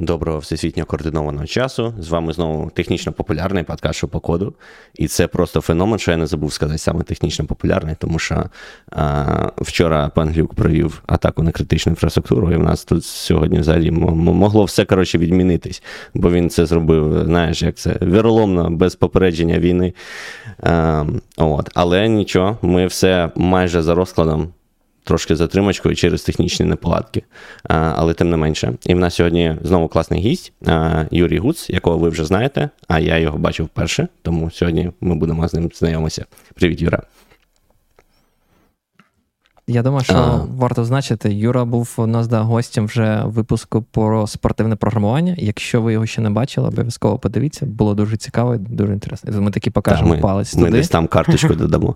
Доброго всесвітньо координованого часу. З вами знову технічно популярний подкаст «Що по коду. І це просто феномен, що я не забув сказати саме технічно популярний, тому що а, вчора пан Глюк провів атаку на критичну інфраструктуру, і в нас тут сьогодні взагалі могло все коротше відмінитись, бо він це зробив, знаєш, як це віроломно, без попередження війни. А, от. Але нічого, ми все майже за розкладом трошки затримочкою через технічні неполадки, але тим не менше. І в нас сьогодні знову класний гість Юрій Гуц, якого ви вже знаєте, а я його бачив вперше, тому сьогодні ми будемо з ним знайомитися. Привіт, Юра. Я думаю, що а. варто значити, Юра був у нас да, гостем вже випуску про спортивне програмування. Якщо ви його ще не бачили, обов'язково подивіться. Було дуже цікаво і дуже інтересно. Ми таки покажемо ми, палець. Ми туди. десь там карточку додамо.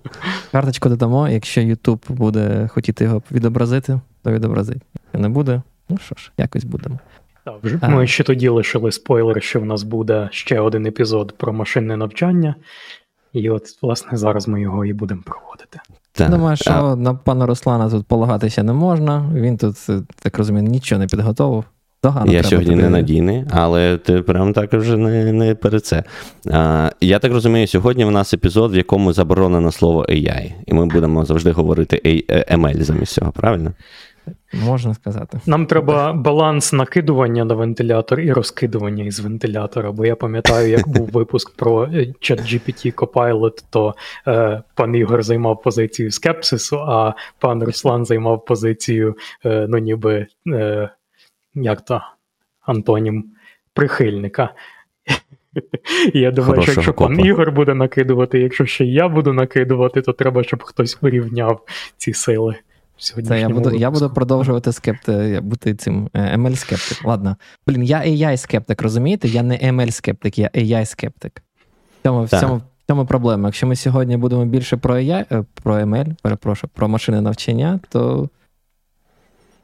Карточку додамо. Якщо Ютуб буде хотіти його відобразити, то відобразить. Не буде, ну що ж, якось будемо. Так, Ми ще тоді лишили спойлер, що в нас буде ще один епізод про машинне навчання. І от, власне, зараз ми його і будемо проводити. Так. Думаю, що а... на пана Руслана тут полагатися не можна. Він тут, так розумію, нічого не підготовив. Догано я сьогодні тобі... не надійний, але ти прям так вже не не перед це. А, Я так розумію, сьогодні в нас епізод, в якому заборонено слово AI, і ми будемо завжди говорити ML замість цього, правильно? Можна сказати. Нам треба баланс накидування на вентилятор і розкидування із вентилятора. Бо я пам'ятаю, як був випуск про чат GPT Copilot, то е, пан Ігор займав позицію скепсису, а пан Руслан займав позицію, е, ну ніби е, як то антонім прихильника. Я думаю, що якщо пан Ігор буде накидувати, якщо ще я буду накидувати, то треба, щоб хтось порівняв ці сили. Це я буду я буду продовжувати скепти, бути цим е, ML-скептик. Ладно. Блін, я AI-скептик, розумієте? Я не ML-скептик, я AI-скептик. В цьому, в цьому, в цьому проблема. Якщо ми сьогодні будемо більше про AI, е, про ML, перепрошую, про машини навчання, то.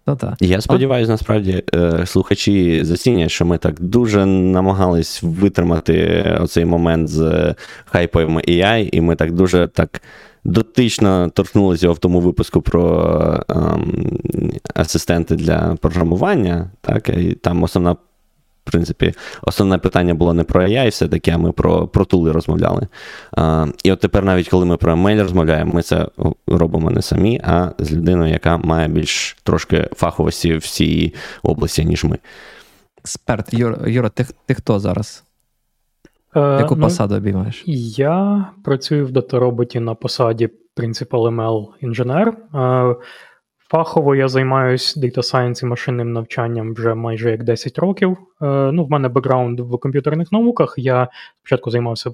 то так. Я сподіваюся, насправді е, слухачі зацінять, що ми так дуже намагались витримати оцей момент з хайповим AI, і ми так дуже так дотично торкнулися в тому випуску про ем, асистенти для програмування. Так, і Там основна, в принципі, основне питання було не про AI, все-таки, а ми про про тули розмовляли. Е, і от тепер, навіть коли ми про емейль розмовляємо, ми це робимо не самі, а з людиною, яка має більш трошки фаховості в цій області, ніж ми. Експерт, Юра, Юра ти, ти хто зараз? Е, Яку ну, посаду обіймаєш? Я працюю в датароботі на посаді Principal ML інженер. Е, фахово я займаюся Data Science і машинним навчанням вже майже як 10 років. Е, ну, В мене бекграунд в комп'ютерних науках. Я спочатку займався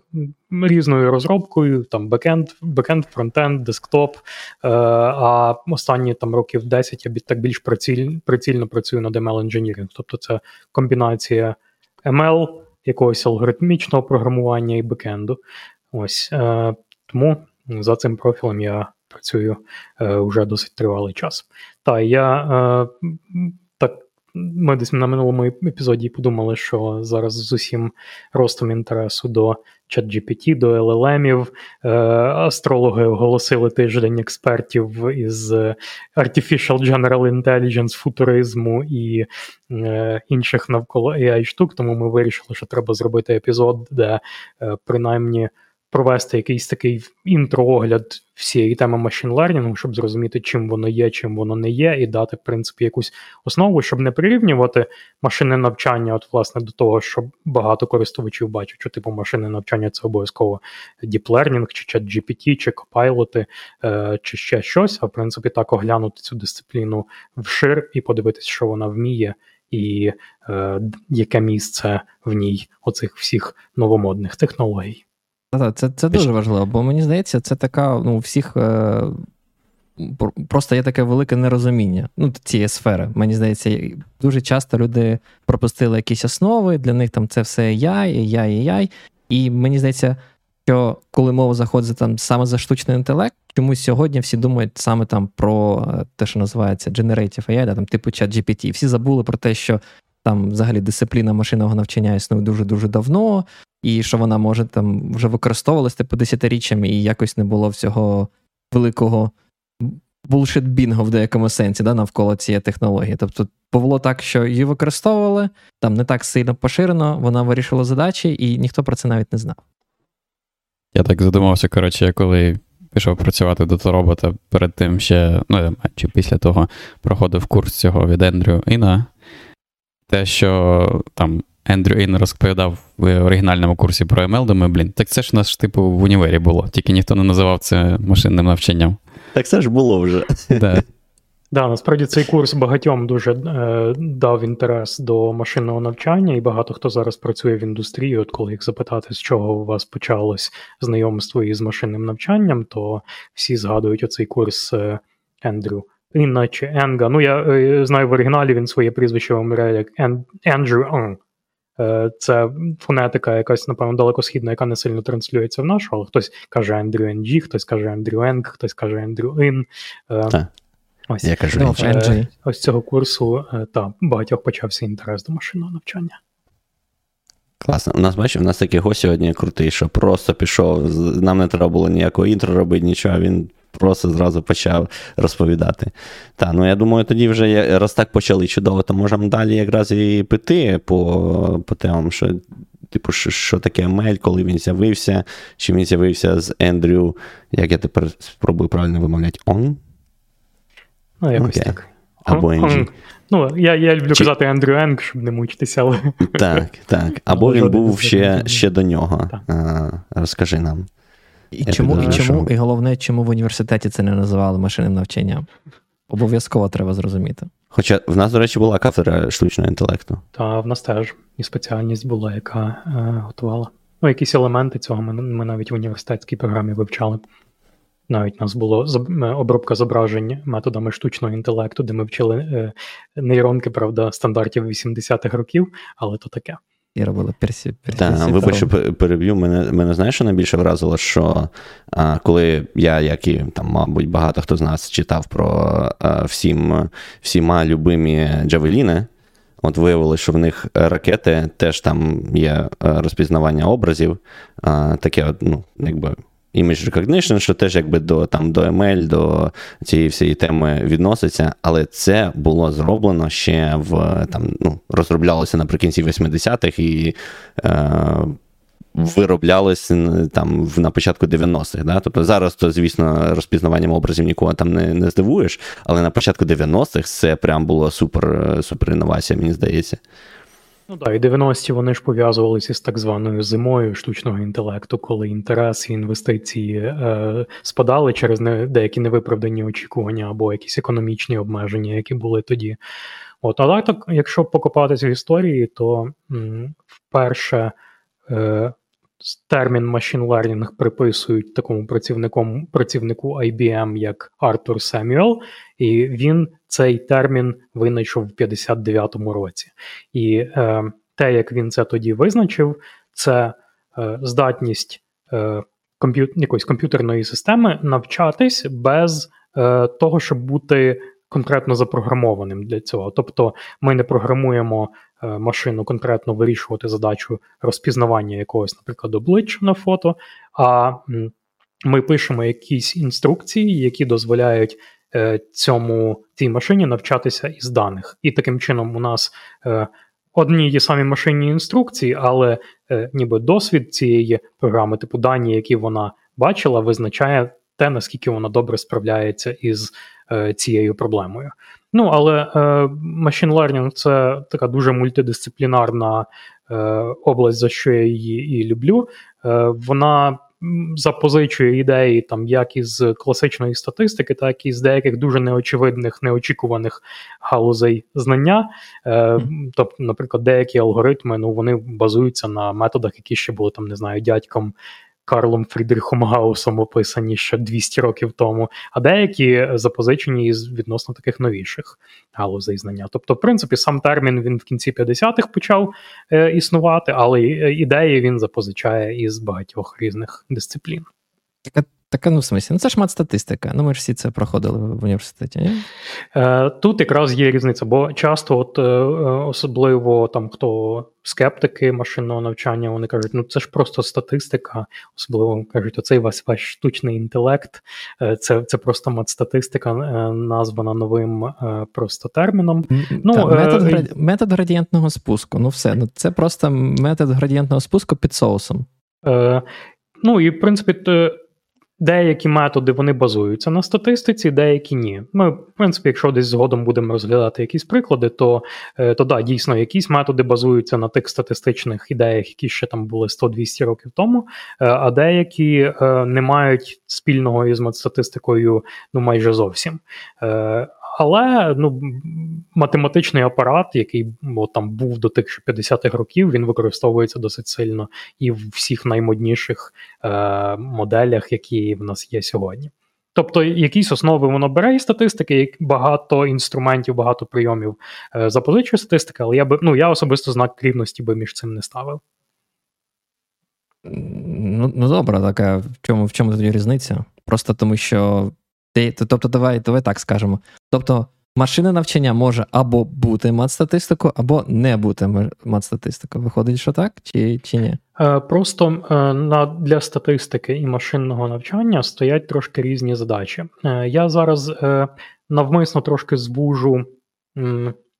різною розробкою, там backend, backend, frontend, desktop. А останні там років 10 я так більш приціль, прицільно працюю над ML engineering. Тобто це комбінація ML якогось алгоритмічного програмування і backend у. Ось е, тому за цим профілем я працюю е, вже досить тривалий час. Та я е. Ми десь на минулому епізоді подумали, що зараз з усім ростом інтересу до ChatGPT, до LLM-ів, е, астрологи оголосили тиждень експертів із Artificial General Intelligence, футуризму і е, інших навколо AI штук. Тому ми вирішили, що треба зробити епізод, де е, принаймні провести якийсь такий інтроогляд всієї теми машин-лернінгу, щоб зрозуміти, чим воно є, чим воно не є, і дати, в принципі, якусь основу, щоб не прирівнювати машини навчання, от, власне, до того, що багато користувачів бачать, що типу машини навчання це обов'язково Learning, чи чат GPT, чи Copilot, е, чи ще щось. А в принципі, так оглянути цю дисципліну вшир і подивитися, що вона вміє. І е, яке місце в ній оцих всіх новомодних технологій. Це це дуже важливо, бо мені здається, це така, ну, у всіх е, просто є таке велике нерозуміння ну, цієї сфери. Мені здається, дуже часто люди пропустили якісь основи, для них там це все AI, AI, AI. І мені здається, що коли мова заходить там саме за штучний інтелект, чомусь сьогодні всі думають саме там про е, те, що називається Generative AI, да, там типу чат GPT. Всі забули про те, що там взагалі дисципліна машинного навчання існує дуже-дуже давно, і що вона може там вже використовувалася типу десятиріччями, і якось не було всього великого булшит бінго в деякому сенсі да, навколо цієї технології. Тобто було так, що її використовували, там не так сильно поширено, вона вирішила задачі, і ніхто про це навіть не знав. Я так задумався, коротше, коли пішов працювати до робота перед тим ще, ну, чи після того проходив курс цього від Ендрю Іна. Те, що там Ендрю Ін розповідав в оригінальному курсі про ML, думаю, блін, так це ж у нас, типу, в універі було, тільки ніхто не називав це машинним навчанням. Так це ж було вже. Да. Да, насправді цей курс багатьом дуже е, дав інтерес до машинного навчання, і багато хто зараз працює в індустрії. От коли їх запитати, з чого у вас почалось знайомство із машинним навчанням, то всі згадують оцей курс е, Ендрю. Інна чи Енга. Ну, я е, знаю в оригіналі він своє прізвище вимиряє як Ендрю Ен. Це фонетика якась, напевно, далекосхідна, яка не сильно транслюється в нашу, але хтось каже Ендрю Енджі, хтось каже Ендрю Енг, хтось каже Ендрю Ін. Так. Ось Я кажу, ну, е, ось цього курсу е, та багатьох почався інтерес до машинного навчання. Класно. У нас бачив, у нас такий гость сьогодні крутий, що просто пішов, нам не треба було ніякого інтро робити, нічого, він просто зразу почав розповідати. Та, ну я думаю, тоді вже раз так почали чудово, то можемо далі якраз і піти по по темам, що типу, що, що таке Мель, коли він з'явився, чи він з'явився з Ендрю, як я тепер спробую правильно вимовляти, он? Ну, якось okay. так. Або Енджі. Ну, я я люблю Чи... казати Ендрю Енг, щоб не мучитися, але. Так, так. Або він був ще ще до нього. А, Розкажи нам. І чому, і чому, і головне, чому в університеті це не називали машинним навчанням? Обов'язково треба зрозуміти. Хоча в нас, до речі, була кафедра штучного інтелекту. Та в нас теж і спеціальність була, яка е, готувала. Ну, якісь елементи цього ми, ми навіть в університетській програмі вивчали. Навіть у нас було е, обробка зображень методами штучного інтелекту, де ми вчили е, нейронки, правда, стандартів 80-х років, але то таке. І робили персі. персі Так, вибачте, переб'ю. Мене мене знаєш, що найбільше вразило, що а, коли я, як і там, мабуть, багато хто з нас читав про а, всім, всіма любимі Джавеліни, от виявили, що в них ракети теж там є розпізнавання образів, а, таке, ну, якби image recognition, що теж якби до там, до ML, до цієї всієї теми відноситься, але це було зроблено ще в там, ну, розроблялося наприкінці 80-х і. Е, Вироблялося там на початку 90-х. Да? Тобто зараз, то, звісно, розпізнаванням образів нікого там не не здивуєш, але на початку 90-х це прям було супер супер інновація, мені здається. Ну так, і 90-ті вони ж пов'язувалися з так званою зимою штучного інтелекту, коли інтерес і інвестиції е, спадали через не, деякі невиправдані очікування або якісь економічні обмеження, які були тоді. От, Але так, якщо покопатися в історії, то м, вперше е, термін machine learning приписують такому працівником, працівнику IBM, як Артур Семюел, і він цей термін винайшов в 59-му році. І е, те, як він це тоді визначив, це е, здатність е, комп'ю... якоїсь комп'ютерної системи навчатись без е, того, щоб бути конкретно запрограмованим для цього. Тобто ми не програмуємо машину конкретно вирішувати задачу розпізнавання якогось, наприклад, обличчя на фото, а ми пишемо якісь інструкції, які дозволяють е, цьому цій машині навчатися із даних. І таким чином у нас. Е, одні ті самі машинні інструкції, але е, ніби досвід цієї програми, типу дані, які вона бачила, визначає те, наскільки вона добре справляється із Е, цією проблемою. Ну, але е, machine learning – це така дуже мультидисциплінарна е, область, за що я її і люблю. Вона запозичує ідеї там як із класичної статистики, так і з деяких дуже неочевидних, неочікуваних галузей знання. Тобто, наприклад, деякі алгоритми ну, вони базуються на методах, які ще були там, не знаю, дядьком Карлом Фрідріхом Гаусом описані ще 200 років тому, а деякі запозичені із відносно таких новіших галузей знання. Тобто, в принципі, сам термін він в кінці 50-х почав е, існувати, але ідеї він запозичає із багатьох різних дисциплін. Так Так, ну в смислі, ну це ж мат-статистика. Ну ми ж всі це проходили в університеті. ні? Е, Тут якраз є різниця, бо часто, от е, особливо там хто скептики машинного навчання, вони кажуть, ну це ж просто статистика, особливо кажуть, оцей ваш ваш штучний інтелект, е, це це просто мат-статистика, е, названа новим е, просто терміном. Ну, так, метод, е, метод градієнтного спуску. Ну все, ну це просто метод градієнтного спуску під соусом. Е, Ну і в принципі. Деякі методи вони базуються на статистиці, деякі ні. Ми, в принципі, якщо десь згодом будемо розглядати якісь приклади, то е, то да, дійсно якісь методи базуються на тих статистичних ідеях, які ще там були 100-200 років тому, е, а деякі е, не мають спільного із статистикою ну майже зовсім. Але ну, математичний апарат, який о, там був до тих 50-х років, він використовується досить сильно і в всіх наймодніших е, моделях, які в нас є сьогодні. Тобто, якісь основи воно бере і статистики, багато інструментів, багато прийомів е, запозичує статистика, але я би ну я особисто знак рівності би між цим не ставив. Ну ну добре, така в чому в чому тоді різниця? Просто тому що Тобто, давай давай так скажемо. Тобто, машина навчання може або бути мат-статистикою, або не бути мат-статистикою. Виходить, що так, чи чи ні? Е, просто е, для статистики і машинного навчання стоять трошки різні задачі. Е, я зараз навмисно трошки звужу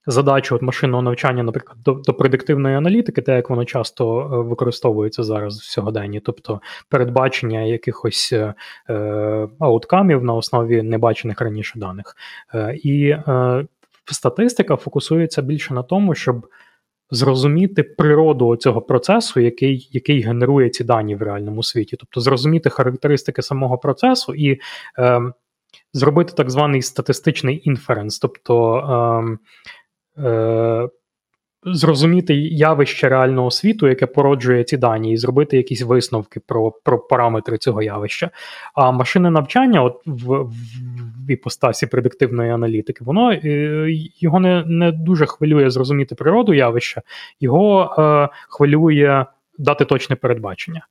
задачу от машинного навчання, наприклад, до до предиктивної аналітики, те, як воно часто е, використовується зараз в сьогоденні, тобто передбачення якихось е, е, ауткамів на основі небачених раніше даних. Е, І е, статистика фокусується більше на тому, щоб. Зрозуміти природу цього процесу, який який генерує ці дані в реальному світі, тобто зрозуміти характеристики самого процесу і е, зробити так званий статистичний інференс, тобто е, е, зрозуміти явище реального світу, яке породжує ці дані, і зробити якісь висновки про про параметри цього явища. А машинне навчання, от в, в іпостасі предиктивної аналітики, воно е, його не не дуже хвилює зрозуміти природу явища, його е, хвилює дати точне передбачення.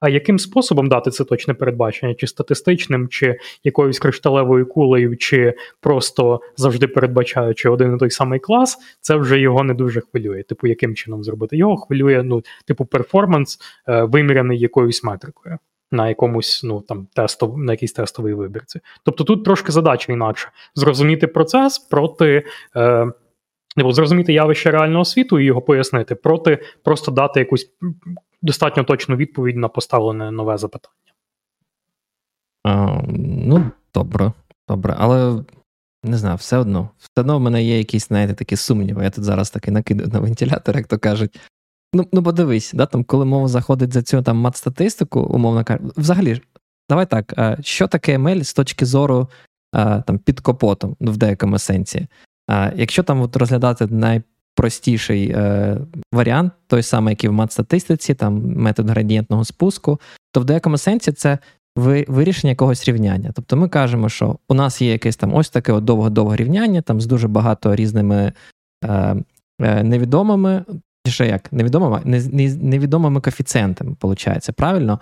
А яким способом дати це точне передбачення? Чи статистичним, чи якоюсь кришталевою кулею, чи просто завжди передбачаючи один і той самий клас, це вже його не дуже хвилює. Типу, яким чином зробити? Його хвилює, ну, типу, перформанс, е, виміряний якоюсь метрикою. На якомусь ну там тестов, на якійсь тестовій вибірці. Тобто тут трошки задача інакше зрозуміти процес проти е, типу, зрозуміти явище реального світу і його пояснити, проти просто дати якусь достатньо точну відповідь на поставлене нове запитання. А, Ну, добре, добре. Але не знаю, все одно. Все одно в мене є якісь, знаєте, такі сумніви. Я тут зараз таки накидаю на вентилятор, як то кажуть. Ну, ну подивись, да, там, коли мова заходить за цю там мат-статистику, умовно кажучи, взагалі, давай так, що таке ML з точки зору там, під капотом, ну, в деякому сенсі. Якщо там от розглядати най простіший е, варіант, той самий, який в мат-статистиці, там метод градієнтного спуску, то в деякому сенсі це вирішення якогось рівняння. Тобто ми кажемо, що у нас є якесь там ось таке довго-довге рівняння, там з дуже багато різними е, е, невідомими, чи як невідомими, не, не, невідомими коефіцієнтами, виходить, правильно?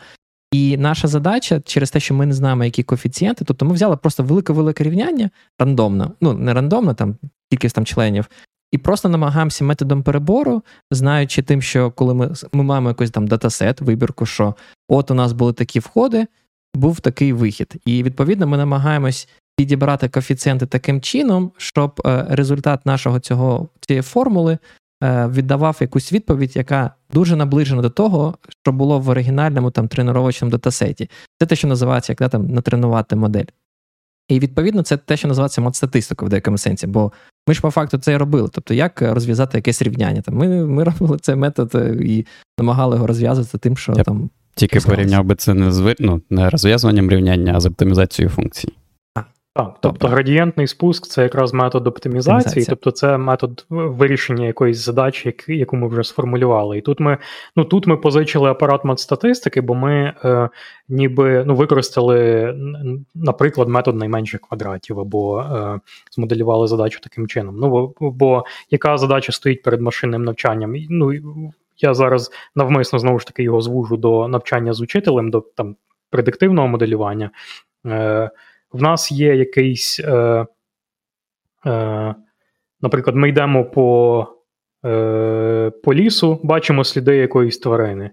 І наша задача через те, що ми не знаємо, які коефіцієнти, тобто ми взяли просто велике-велике рівняння рандомно, ну не рандомно, там кількість там членів, і просто намагаємося методом перебору, знаючи тим, що коли ми ми маємо якийсь там датасет, вибірку, що от у нас були такі входи, був такий вихід. І відповідно ми намагаємось підібрати коефіцієнти таким чином, щоб е, результат нашого цього цієї формули е, віддавав якусь відповідь, яка дуже наближена до того, що було в оригінальному там тренувачному датасеті. Це те, що називається як да, там натренувати модель. І відповідно це те, що називається мат-статистикою в деякому сенсі, бо ми ж по факту це і робили. Тобто, як розв'язати якесь рівняння. Там Ми ми робили цей метод е, і намагали його розв'язати тим, що Я там. Тільки порівняв би це не з ну, не розв'язуванням рівняння, а з оптимізацією функцій. Так, тобто градієнтний спуск це якраз метод оптимізації, оптимізація. тобто це метод вирішення якоїсь задачі, яку ми вже сформулювали. І тут ми ну тут ми позичили апарат матстатистики, бо ми е, ніби ну, використали, наприклад, метод найменших квадратів, або е, змоделювали задачу таким чином. Ну бо, бо яка задача стоїть перед машинним навчанням? Ну я зараз навмисно знову ж таки його звужу до навчання з учителем, до там предиктивного моделювання. Е, В нас є якийсь, е, е, наприклад, ми йдемо по, е, по лісу, бачимо сліди якоїсь тварини.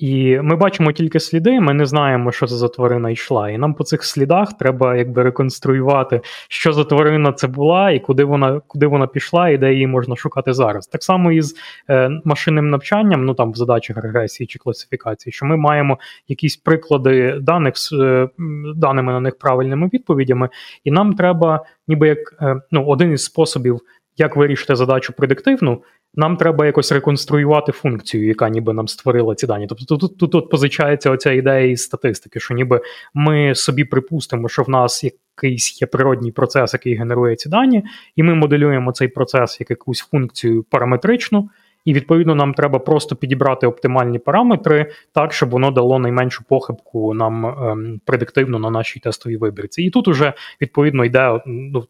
І ми бачимо тільки сліди, ми не знаємо, що це за тварина йшла. І нам по цих слідах треба якби реконструювати, що за тварина це була, і куди вона куди вона пішла, і де її можна шукати зараз. Так само і з е, машинним навчанням, ну там в задачах регресії чи класифікації, що ми маємо якісь приклади даних з е, даними на них правильними відповідями, і нам треба, ніби як е, ну, один із способів, як вирішити задачу предиктивну нам треба якось реконструювати функцію, яка ніби нам створила ці дані. Тобто тут тут, тут, позичається оця ідея із статистики, що ніби ми собі припустимо, що в нас якийсь є природній процес, який генерує ці дані, і ми моделюємо цей процес як якусь функцію параметричну і відповідно нам треба просто підібрати оптимальні параметри так, щоб воно дало найменшу похибку нам ем, предиктивно на нашій тестовій вибірці. І тут уже відповідно йде ну,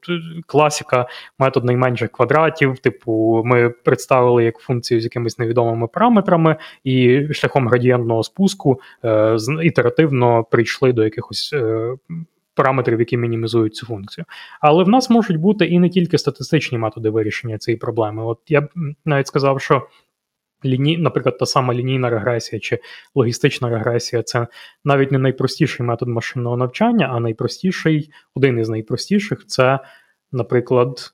класика, метод найменших квадратів. Типу, ми представили як функцію з якимись невідомими параметрами, і шляхом градієнтного спуску е, ітеративно прийшли до якихось. Е, параметрів, які мінімізують цю функцію. Але в нас можуть бути і не тільки статистичні методи вирішення цієї проблеми. От я б навіть сказав, що ліні, наприклад, та сама лінійна регресія чи логістична регресія це навіть не найпростіший метод машинного навчання, а найпростіший, один із найпростіших це, наприклад.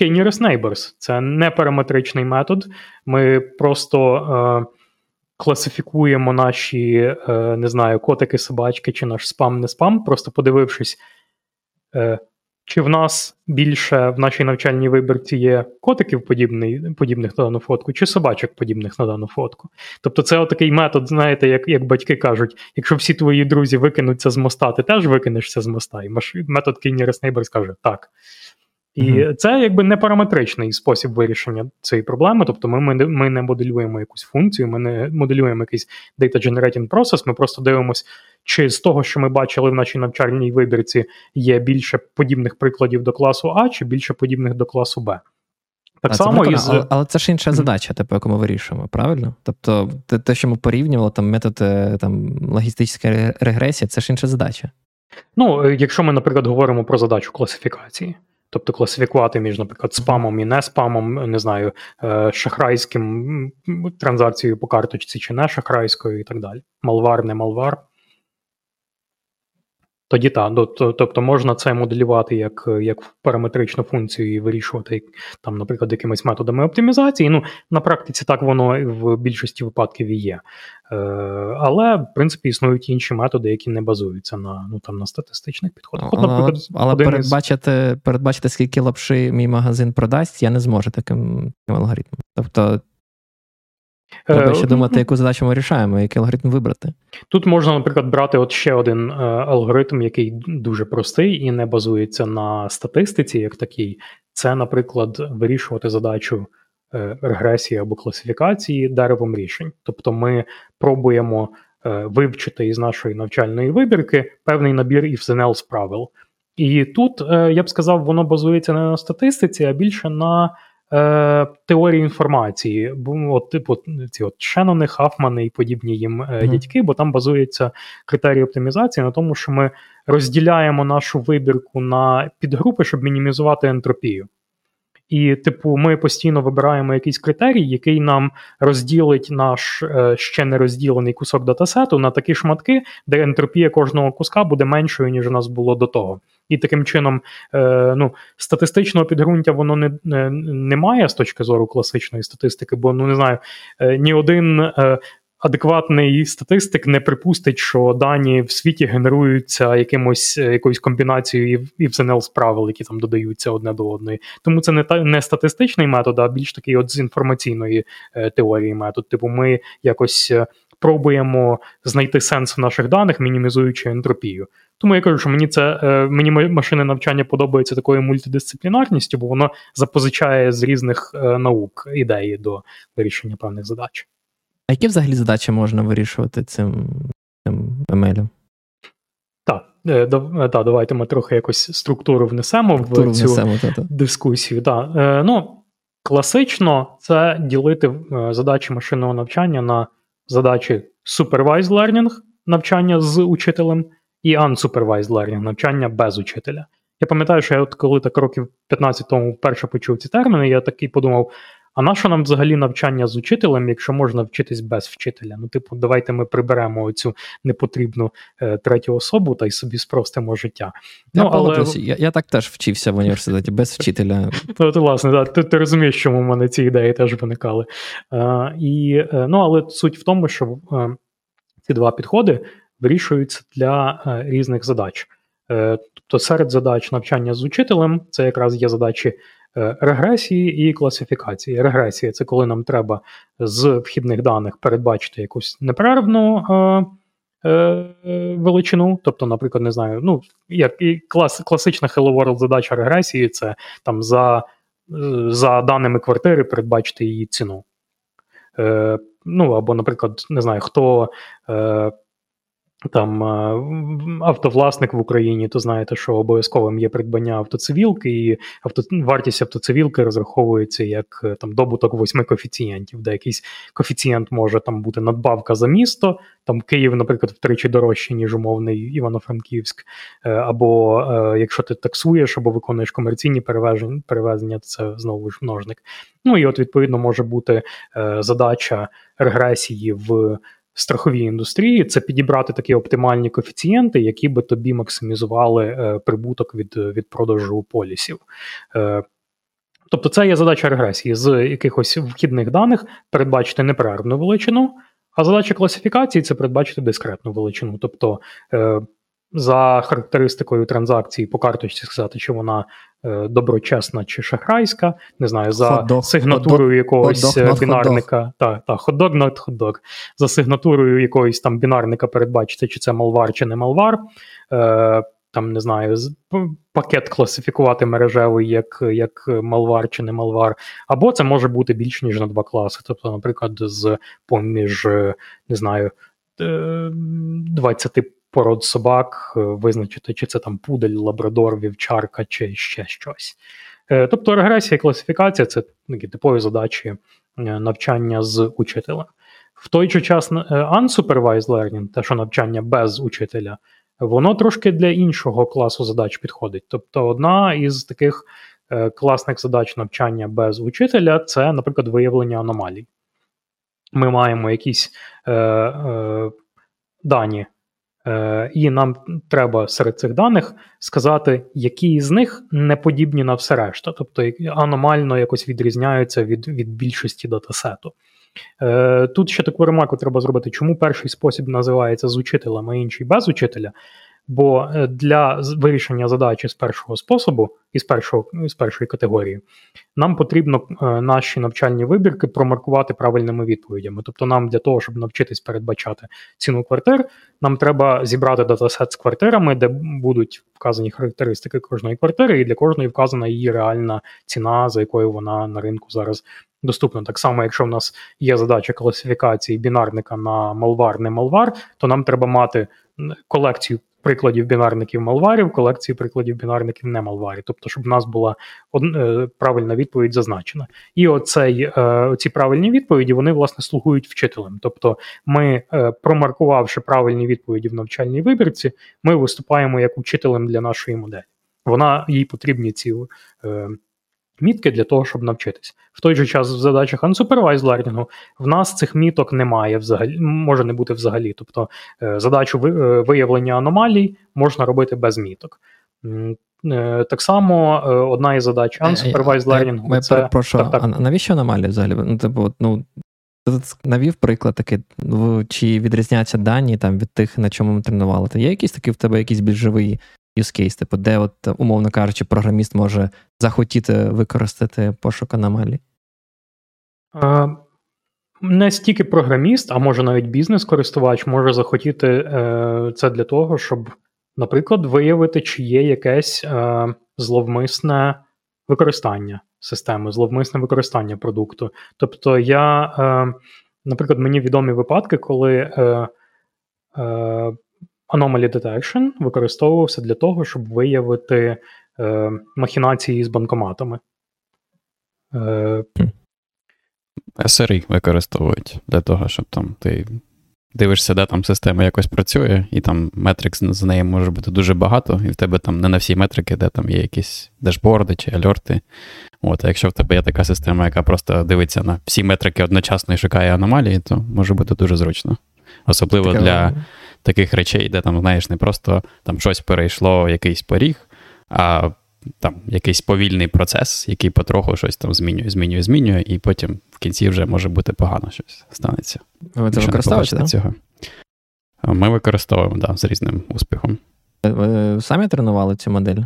K-nearest neighbors. Це не параметричний метод. Ми просто е, класифікуємо наші, е, не знаю, котики, собачки чи наш спам, не спам, просто подивившись, е, чи в нас більше в нашій навчальній вибірці є котиків подібний, подібних на дану фотку, чи собачок подібних на дану фотку. Тобто це отакий метод, знаєте, як як батьки кажуть, якщо всі твої друзі викинуться з моста, ти теж викинешся з моста. І метод Nearest Neighbor скаже так. І mm-hmm. це якби не параметричний спосіб вирішення цієї проблеми. Тобто, ми ми, ми не моделюємо якусь функцію, ми не моделюємо якийсь data generating process, Ми просто дивимося, чи з того, що ми бачили в нашій навчальній вибірці, є більше подібних прикладів до класу А, чи більше подібних до класу Б. Так а, само із... але, але це ж інша задача, типу, яку ми вирішуємо, правильно? Тобто, те, що ми порівнювали, там метод е, там, логістичної регресії, це ж інша задача. Ну, е, якщо ми, наприклад, говоримо про задачу класифікації. Тобто класифікувати між, наприклад, спамом і не спамом, не знаю, е, шахрайським транзакцією по карточці чи не шахрайською і так далі. Малвар, не малвар. Тоді так, тобто можна це моделювати як як параметричну функцію і вирішувати, там, наприклад, якимись методами оптимізації. Ну, На практиці так воно в більшості випадків і є. Е, Але, в принципі, існують інші методи, які не базуються на ну, там, на статистичних підходах. От, наприклад, Але, але передбачити, із... передбачити, скільки лапши мій магазин продасть, я не зможу таким алгоритмом. Тобто Треба ще е, думати, яку задачу ми рішаємо, який алгоритм вибрати. Тут можна, наприклад, брати от ще один е, алгоритм, який дуже простий і не базується на статистиці, як такий. Це, наприклад, вирішувати задачу е, регресії або класифікації деревом рішень. Тобто ми пробуємо вивчити із нашої навчальної вибірки певний набір ІФЗНЛ з правил. І тут, я б сказав, воно базується не на статистиці, а більше на е, теорії інформації, бо от, типу ці от Шенони, Хафмани і подібні їм mm-hmm. дядьки, бо там базуються критерії оптимізації на тому, що ми розділяємо нашу вибірку на підгрупи, щоб мінімізувати ентропію. І, типу, ми постійно вибираємо якийсь критерій, який нам розділить наш е, ще не розділений кусок датасету на такі шматки, де ентропія кожного куска буде меншою, ніж у нас було до того. І таким чином, е, ну, статистичного підґрунтя воно не не, не має з точки зору класичної статистики, бо ну не знаю, е, ні один е, адекватний статистик не припустить, що дані в світі генеруються якимось е, якоюсь комбінацією і в правил, які там додаються одне до одної. Тому це не та не статистичний метод, а більш такий от з інформаційної е, теорії метод. Типу, ми якось. Е, пробуємо знайти сенс в наших даних, мінімізуючи ентропію. Тому я кажу, що мені це мені машини навчання подобається такою мультидисциплінарністю, бо воно запозичає з різних наук ідеї до вирішення певних задач. А які взагалі задачі можна вирішувати цим цим ML? Так, е, та, давайте ми трохи якось структуру внесемо структуру в цю внесемо, та, та. дискусію. Да. Е, ну, Класично це ділити е, задачі машинного навчання на задачі supervised learning навчання з учителем, і unsupervised learning навчання без учителя. Я пам'ятаю, що я от коли так років 15 тому вперше почув ці терміни, я такий подумав: а на що нам взагалі навчання з учителем, якщо можна вчитись без вчителя? Ну, типу, давайте ми приберемо цю непотрібну е, третю особу та й собі спростимо життя. Я ну, але... я, я так теж вчився в університеті без вчителя. Ну, то, власне, да, ти, ти розумієш, чому в мене ці ідеї теж виникали. Е, і, е, Ну, але суть в тому, що е, ці два підходи вирішуються для е, різних задач. Е, тобто серед задач навчання з учителем це якраз є задачі регресії і класифікації. Регресія це коли нам треба з вхідних даних передбачити якусь неперервну величину. Тобто, наприклад, не знаю, ну як і клас, класична Hello World задача регресії це там за за даними квартири передбачити її ціну. Е, Ну або, наприклад, не знаю, хто е, там автовласник в Україні, то знаєте, що обов'язковим є придбання автоцивілки, і авто... вартість автоцивілки розраховується як е, там добуток восьми коефіцієнтів, де якийсь коефіцієнт може там бути надбавка за місто. Там Київ, наприклад, втричі дорожче, ніж умовний Івано-Франківськ. Е, або е, якщо ти таксуєш або виконуєш комерційні перевезення, перевезення, то це знову ж множник. Ну і от відповідно може бути задача регресії в страховій індустрії це підібрати такі оптимальні коефіцієнти, які би тобі максимізували е, прибуток від від продажу полісів. Е, тобто, це є задача регресії з якихось вхідних даних передбачити неперервну величину, а задача класифікації це передбачити дискретну величину. Тобто е, за характеристикою транзакції по карточці сказати, чи вона доброчесна чи шахрайська, не знаю, за hot сигнатурою hot якогось hot е, бінарника, та, та, hot-dog, not hot-dog, за сигнатурою якогось там бінарника передбачити, чи це малвар, чи не малвар. Е, там не знаю, пакет класифікувати мережевий як як малвар чи не малвар, або це може бути більш ніж на два класи. Тобто, наприклад, з поміж не знаю 20 е, пород собак, е, визначити, чи це там пудель, лабрадор, вівчарка, чи ще щось. Е, тобто регресія і класифікація це такі типові задачі е, навчання з учителем. В той же час unsupervised learning, те, що навчання без учителя, воно трошки для іншого класу задач підходить. Тобто, одна із таких класних задач навчання без учителя це, наприклад, виявлення аномалій. Ми маємо якісь е, е, дані Е, і нам треба серед цих даних сказати, які з них не подібні на все решта, тобто аномально якось відрізняються від від більшості датасету. Е, тут ще таку ремарку треба зробити, чому перший спосіб називається з учителем, а інший без учителя. Бо е, для вирішення задачі з першого способу, із першого, з першої категорії, нам потрібно е, наші навчальні вибірки промаркувати правильними відповідями. Тобто, нам для того, щоб навчитись передбачати ціну квартир, нам треба зібрати датасет з квартирами, де будуть вказані характеристики кожної квартири, і для кожної вказана її реальна ціна, за якою вона на ринку зараз доступна. Так само, якщо в нас є задача класифікації бінарника на малвар, не малвар, то нам треба мати колекцію прикладів бінарників малварів, колекції прикладів бінарників не малварі, Тобто, щоб в нас була е, правильна відповідь зазначена. І оцей, е, ці правильні відповіді вони власне слугують вчителем. Тобто, ми, е, промаркувавши правильні відповіді в навчальній вибірці, ми виступаємо як учителем для нашої моделі. Вона їй потрібні ці мітки для того, щоб навчитись. В той же час в задачах unsupervised learning в нас цих міток немає взагалі, може не бути взагалі. Тобто е, задачу е, виявлення аномалій можна робити без міток. Е, так само одна із задач unsupervised learning – це... Прошу, так, так. а навіщо аномалії взагалі? Ну, типу, ну, навів приклад такий, чи відрізняються дані там від тих, на чому ми тренували. То є якийсь такий в тебе якийсь більш живий use case, типу, де, от, умовно кажучи, програміст може захотіти використати пошук аномалій? Не стільки програміст, а може навіть бізнес-користувач може захотіти е, це для того, щоб, наприклад, виявити, чи є якесь е, зловмисне використання системи, зловмисне використання продукту. Тобто, я, е, наприклад, мені відомі випадки, коли е, е, Anomaly Detection використовувався для того, щоб виявити е, махінації з банкоматами. Е, SRI використовують для того, щоб там ти дивишся, де там система якось працює, і там метрикс з неї може бути дуже багато, і в тебе там не на всі метрики, де там є якісь дешборди чи альорти. От, А якщо в тебе є така система, яка просто дивиться на всі метрики одночасно і шукає аномалії, то може бути дуже зручно. Особливо така... для таких речей, де там, знаєш, не просто там щось перейшло, якийсь поріг, а там якийсь повільний процес, який потроху щось там змінює, змінює, змінює, і потім в кінці вже може бути погано щось станеться. Ви це використовуєте? Да? цього. Ми використовуємо, да, з різним успіхом. Ви самі тренували цю модель?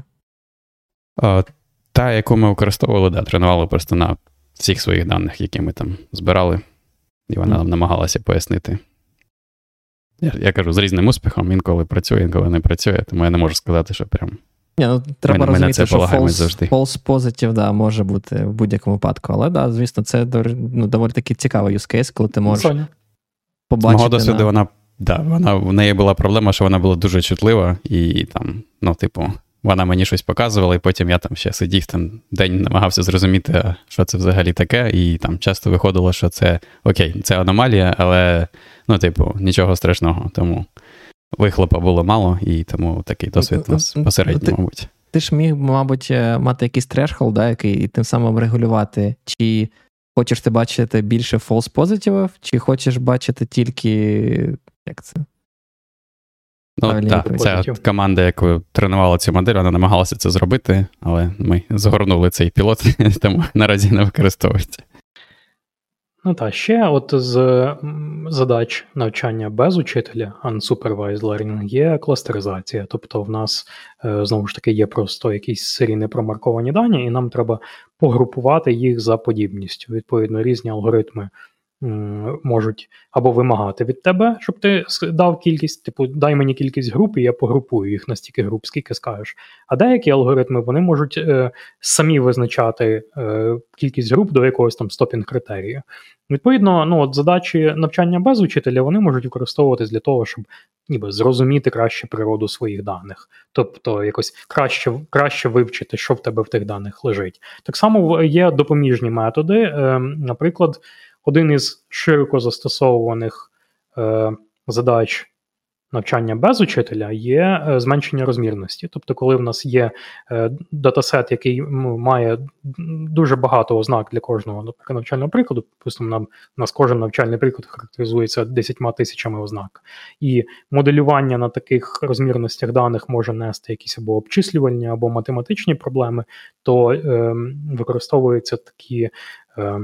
Та, яку ми використовували, да, тренували просто на всіх своїх даних, які ми там збирали, і вона нам намагалася пояснити. Я, я кажу, з різним успіхом, інколи працює, інколи не працює, тому я не можу сказати, що прям. Ні, ну, Треба ми, розуміти, ми що false, false positive да, може бути в будь-якому випадку. Але да, звісно, це ну, доволі таки цікавий use case, коли ти можеш Соня. побачити. З мого досвіду на... вона, да, вона, в неї була проблема, що вона була дуже чутлива, і там, ну, типу, вона мені щось показувала, і потім я там ще сидів там день, намагався зрозуміти, що це взагалі таке, і там часто виходило, що це окей, це аномалія, але ну, типу, нічого страшного. Тому вихлопа було мало, і тому такий досвід у нас посередньо, мабуть. Ти ж міг, мабуть, е, мати якийсь трешхолд, да, який і тим самим регулювати, чи хочеш ти бачити більше false позитивів, чи хочеш бачити тільки як це? Ну, так, Ця команда, яку тренувала цю модель, вона намагалася це зробити, але ми загорнули цей пілот, тому наразі не використовується. Ну так, ще от з задач навчання без учителя, unsupervised learning, є кластеризація. Тобто, в нас е, знову ж таки є просто якісь серійні промарковані дані, і нам треба погрупувати їх за подібністю. Відповідно, різні алгоритми можуть або вимагати від тебе, щоб ти дав кількість, типу, дай мені кількість груп, і я погрупую їх на стільки груп, скільки скажеш. А деякі алгоритми вони можуть е, самі визначати е, кількість груп до якогось там стопінг критерію. Відповідно, ну от задачі навчання без учителя вони можуть використовуватись для того, щоб ніби зрозуміти краще природу своїх даних, тобто якось краще краще вивчити, що в тебе в тих даних лежить. Так само є допоміжні методи, е, наприклад. Один із широко застосовуваних е, задач навчання без учителя є е, зменшення розмірності. Тобто, коли в нас є е, датасет, який має дуже багато ознак для кожного навчального прикладу, Допустимо, нам у нас кожен навчальний приклад характеризується 10 тисячами ознак, і моделювання на таких розмірностях даних може нести якісь або обчислювальні, або математичні проблеми, то е, використовуються такі. Е, Е,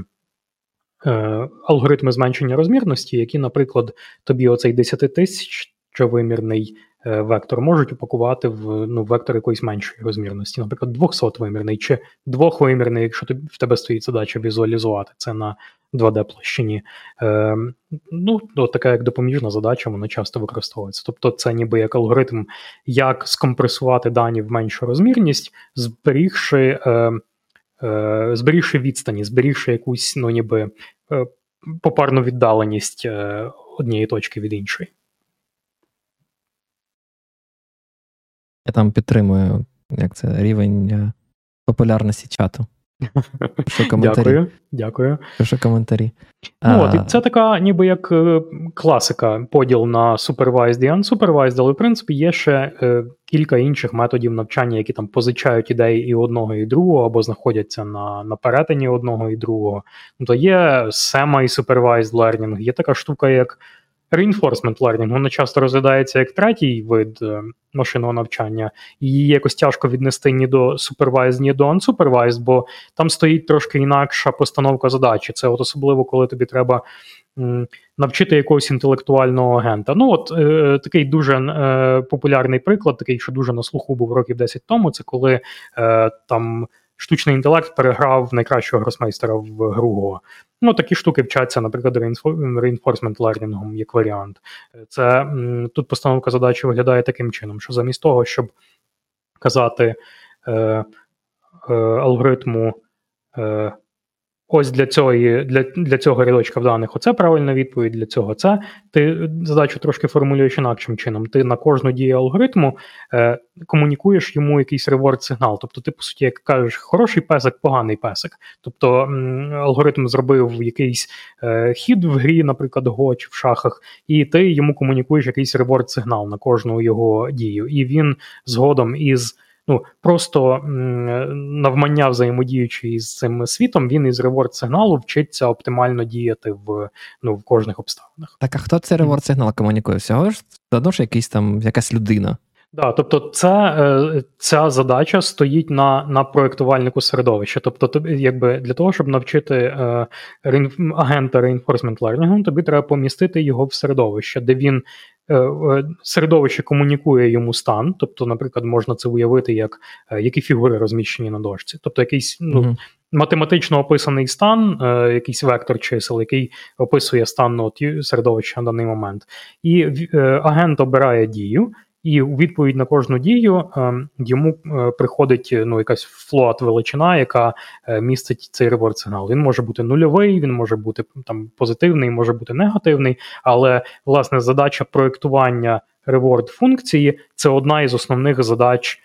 алгоритми зменшення розмірності, які, наприклад, тобі оцей 10 тисяч вимірний е, вектор можуть упакувати в ну, вектор якоїсь меншої розмірності, наприклад, 200-вимірний чи двохвимірний, якщо тобі в тебе стоїть задача візуалізувати це на 2D-площині. Е, ну, така як допоміжна задача, вона часто використовується. Тобто, це ніби як алгоритм, як скомпресувати дані в меншу розмірність, зберігши. Е, Е, зберігши відстані, зберігши якусь ну, ніби е, попарну віддаленість е, однієї точки від іншої. Я там підтримую як це рівень популярності чату. Дякую. дякую. Пишу коментарі. Ну, от, і Це така, ніби як е, класика, поділ на supervised і unsupervised, але в принципі є ще е, кілька інших методів навчання, які там позичають ідеї і одного, і другого, або знаходяться на на перетині одного і другого. Ну, То є semi-supervised learning, є така штука, як Reinforcement learning, воно часто розглядається як третій вид е, машинного навчання, і її якось тяжко віднести ні до supervised, ні до unsupervised, бо там стоїть трошки інакша постановка задачі. Це от особливо, коли тобі треба навчити якогось інтелектуального агента. Ну, от е, такий дуже е, популярний приклад, такий, що дуже на слуху був років 10 тому, це коли е, там штучний інтелект переграв найкращого гросмейстера в гру. Ну, такі штуки вчаться, наприклад, reinforcement learning, як варіант. Це Тут постановка задачі виглядає таким чином, що замість того, щоб казати е, е, алгоритму е, ось для цього для, для цього рядочка в даних оце правильна відповідь, для цього це. Ти задачу трошки формулюєш інакшим чином. Ти на кожну дію алгоритму е, комунікуєш йому якийсь реворд-сигнал. Тобто, ти, по суті, як кажеш, хороший песик, поганий песик. Тобто алгоритм зробив якийсь е, хід в грі, наприклад, Го чи в шахах, і ти йому комунікуєш якийсь реворд-сигнал на кожну його дію. І він згодом із ну просто навмання взаємодіючи із цим світом, він із реворд сигналу вчиться оптимально діяти в ну в кожних обставинах. Так, а хто цей реворд сигнал комунікує? Всього ж давно ж якийсь там якась людина. Да, тобто, це е, ця задача стоїть на на проєктувальнику середовища. Тобто, якби для того, щоб навчити е, агента reinforcement learning, тобі треба помістити його в середовище, де він Е, е, середовище комунікує йому стан, тобто, наприклад, можна це уявити, як е, які фігури розміщені на дошці, тобто якийсь ну. Mm-hmm. Математично описаний стан, е, якийсь вектор чисел, який описує стан ну, середовища на даний момент, і е, агент обирає дію, і у відповідь на кожну дію ем, йому е, приходить ну, якась флот величина, яка е, містить цей реворд сигнал. Він може бути нульовий, він може бути там позитивний, може бути негативний. Але власне задача проєктування reward функції це одна із основних задач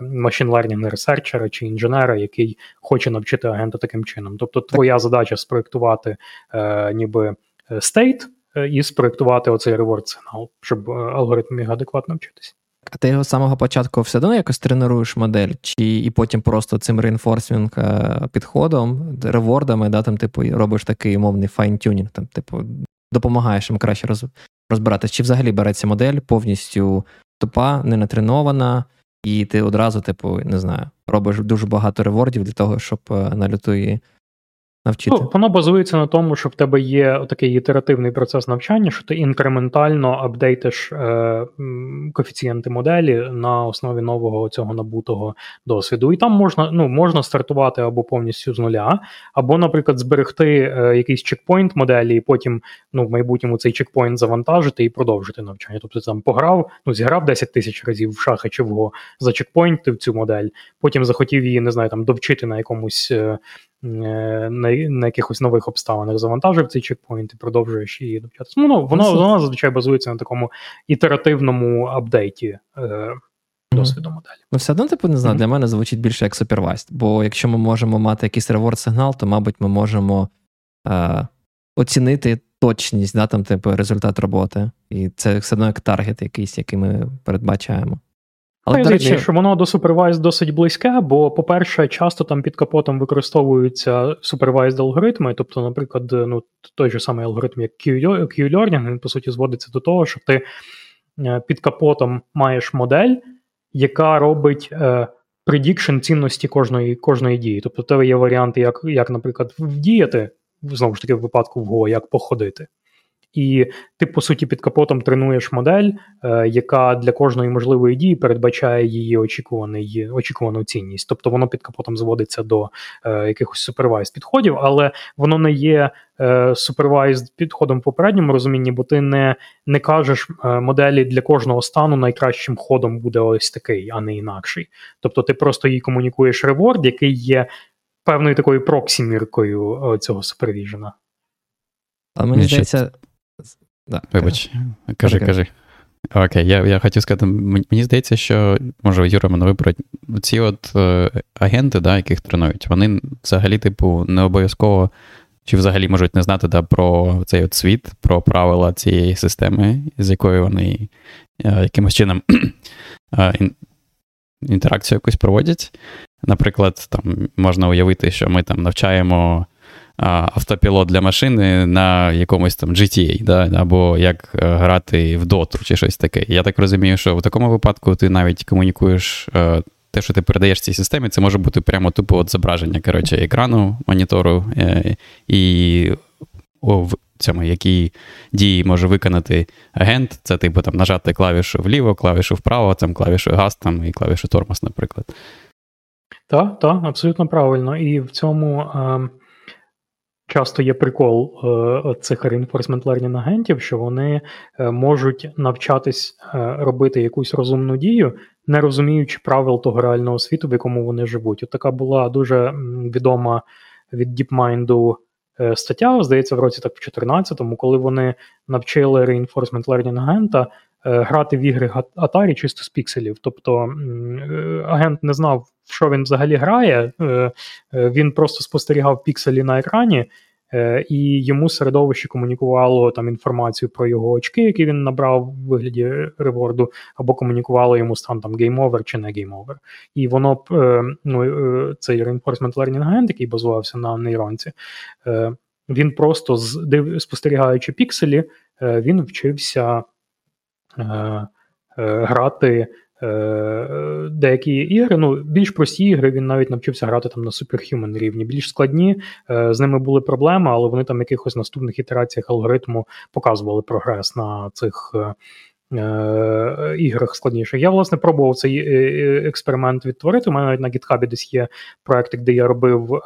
machine learning researcher а чи інженера, який хоче навчити агента таким чином. Тобто, твоя задача спроєктувати е, ніби state. Е, і спроектувати оцей reward сигнал, щоб е, алгоритм міг адекватно вчитися. А ти його з самого початку все одно якось тренуєш модель, чи і потім просто цим reinforcement підходом, reward ами, да, там, типу, робиш такий умовний fine-tuning, там, типу, допомагаєш їм краще роз, розбиратися, чи взагалі береться модель повністю тупа, не натренована, і ти одразу, типу, не знаю, робиш дуже багато ревордів для того, щоб е, на люту її навчити? Ну, Воно базується на тому, що в тебе є такий ітеративний процес навчання, що ти інкрементально апдейтиш е, коефіцієнти моделі на основі нового цього набутого досвіду. І там можна ну, можна стартувати або повністю з нуля, або, наприклад, зберегти е, якийсь чекпоінт моделі, і потім ну, в майбутньому цей чекпоінт завантажити і продовжити навчання. Тобто ти там пограв, ну, зіграв 10 тисяч разів в шахи чи в го, зачекпоінтив цю модель, потім захотів її, не знаю, там довчити на якомусь. Е, на на якихось нових обставинах завантажив цей чекпоінт і продовжуєш її довчатися. Ну, ну, воно воно зазвичай базується на такому ітеративному апдейті е, досвіду моделі. Ну, все одно, типу, не знаю, mm-hmm. для мене звучить більше як супервайст. Бо якщо ми можемо мати якийсь реворд-сигнал, то, мабуть, ми можемо е, оцінити точність, да, там, типу, результат роботи. І це все одно як таргет якийсь, який ми передбачаємо. Але, до речі, що воно до Supervised досить близьке, бо, по-перше, часто там під капотом використовуються Supervised алгоритми. Тобто, наприклад, ну, той же самий алгоритм, як Q-Learning, він, по суті, зводиться до того, що ти е, під капотом маєш модель, яка робить е, prediction цінності кожної кожної дії. Тобто, в тебе є варіанти, як, як, наприклад, вдіяти, знову ж таки, в випадку в Go, як походити. І ти, по суті, під капотом тренуєш модель, е, яка для кожної можливої дії передбачає її очікуваний, очікувану цінність. Тобто воно під капотом зводиться до е, якихось supervised підходів, але воно не є е, supervised підходом в попередньому розумінні, бо ти не не кажеш моделі для кожного стану найкращим ходом буде ось такий, а не інакший. Тобто ти просто їй комунікуєш реворд, який є певною такою проксіміркою цього супервіжена. А мені здається, Да. Вибач, кажи, кажи. кажи. Окей, я я хотів сказати, мені здається, що може Юра мене вибрати. Ці от е, агенти, да, яких тренують, вони взагалі, типу, не обов'язково чи взагалі можуть не знати да, про цей от світ, про правила цієї системи, з якою вони е, якимось чином е, інтеракцію якусь проводять. Наприклад, там можна уявити, що ми там навчаємо автопілот для машини на якомусь там GTA, да, або як е, грати в доту чи щось таке. Я так розумію, що в такому випадку ти навіть комунікуєш. Е, те, що ти передаєш цій системі, це може бути прямо тупо от зображення коротше, екрану монітору, е, і о, в цьому, які дії може виконати агент. Це типу там нажати клавішу вліво, клавішу вправо, там клавішу газ там, і клавішу тормоз, наприклад. Так, так, абсолютно правильно. І в цьому. Е... Часто є прикол е, цих reinforcement learning агентів, що вони е, можуть навчатись е, робити якусь розумну дію, не розуміючи правил того реального світу, в якому вони живуть. От така була дуже відома від DeepMind е, стаття, здається, в році так в 14-му, коли вони навчили Reinforcement Learning агента е, грати в ігри Atari чисто з пікселів. Тобто агент не знав, що він взагалі грає, він просто спостерігав пікселі на екрані. Е, і йому середовище комунікувало там інформацію про його очки, які він набрав в вигляді reward у, або комунікувало йому стан там game over чи не game over. І воно е, ну, е, цей reinforcement learning agent, який базувався на нейронці, він просто спостерігаючи пікселі, він вчився грати Е, деякі ігри, ну більш прості ігри, він навіть навчився грати там на Superhuman рівні. Більш складні, е, з ними були проблеми, але вони там якихось наступних ітераціях алгоритму показували прогрес на цих е, іграх складніших. Я, власне, пробував цей експеримент відтворити. У мене навіть на GitHub десь є проєктик, де я робив.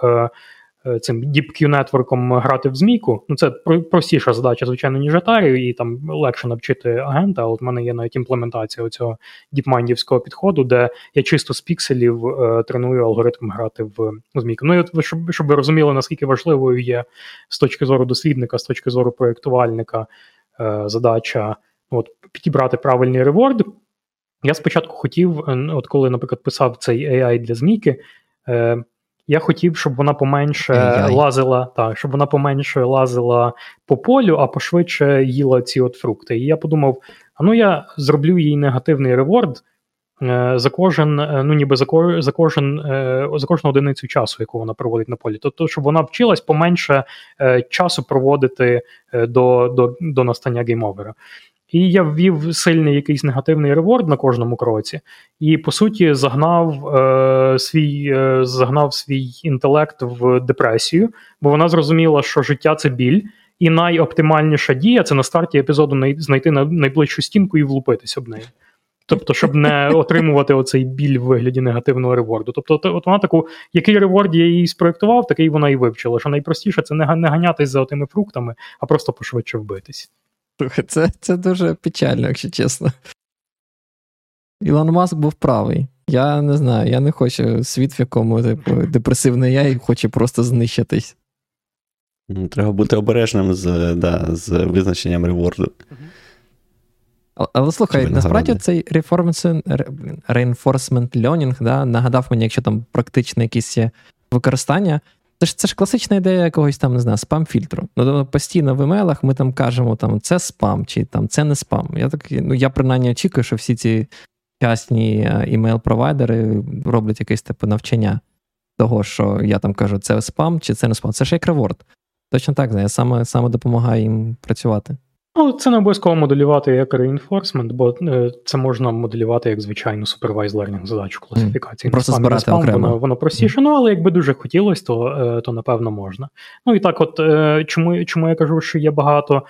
Е, цим DeepQ нетворком грати в змійку. Ну це простіша задача, звичайно, ніж Atari, і там легше навчити агента. От в мене є навіть імплементація цього діпмайндівського підходу, де я чисто з пікселів е, треную алгоритм грати в змійку. Ну і от щоб, щоб ви розуміли, наскільки важливою є з точки зору дослідника, з точки зору проєктувальника е, задача от підібрати правильний реворд. Я спочатку хотів, от коли, наприклад, писав цей AI для змійки. Я хотів, щоб вона поменше Ай-яй. лазила, так, щоб вона поменше лазила по полю, а пошвидше їла ці от фрукти. І я подумав: а ну я зроблю їй негативний реворд е, за кожен, е, ну ніби за кожен, за кожен е, за кожну одиницю часу, яку вона проводить на полі. Тобто, щоб вона вчилась поменше часу проводити до до, до настання геймовера. І я ввів сильний якийсь негативний реворд на кожному кроці, і по суті загнав е, свій е, загнав свій інтелект в депресію, бо вона зрозуміла, що життя це біль, і найоптимальніша дія це на старті епізоду знайти найближчу стінку і влупитись об неї. Тобто, щоб не отримувати оцей біль в вигляді негативного реворду. Тобто, от вона таку, який реворд я її спроєктував, такий вона і вивчила. Що найпростіше це не ганятись за тими фруктами, а просто пошвидше вбитись. Це це дуже печально, якщо чесно. Ілон Маск був правий. Я не знаю, я не хочу світ, в якому типу, депресивний я і хочу просто знищитись. Ну, треба бути обережним з да, з визначенням реворду. Але, але слухай, насправді цей reinforcement learning да, нагадав мені, якщо там практичне якісь використання, це ж це ж класична ідея якогось там, не знаю, спам-фільтру. Ну, Постійно в емейлах ми там кажемо, там, це спам чи там це не спам. Я так, ну, я принаймні очікую, що всі ці частні е, імейл-провайдери роблять якесь типу навчання того, що я там кажу, це спам чи це не спам. Це ж як реворд. Точно так, знає, саме саме допомагає їм працювати. Ну, це не обов'язково моделювати як reinforcement, бо е, це можна моделювати як звичайну supervised learning задачу класифікації. Просто спам, збирати спам, окремо. Воно, воно простіше, ну але якби дуже хотілося, то е, то напевно можна. Ну і так, от е, чому чому я кажу, що є багато.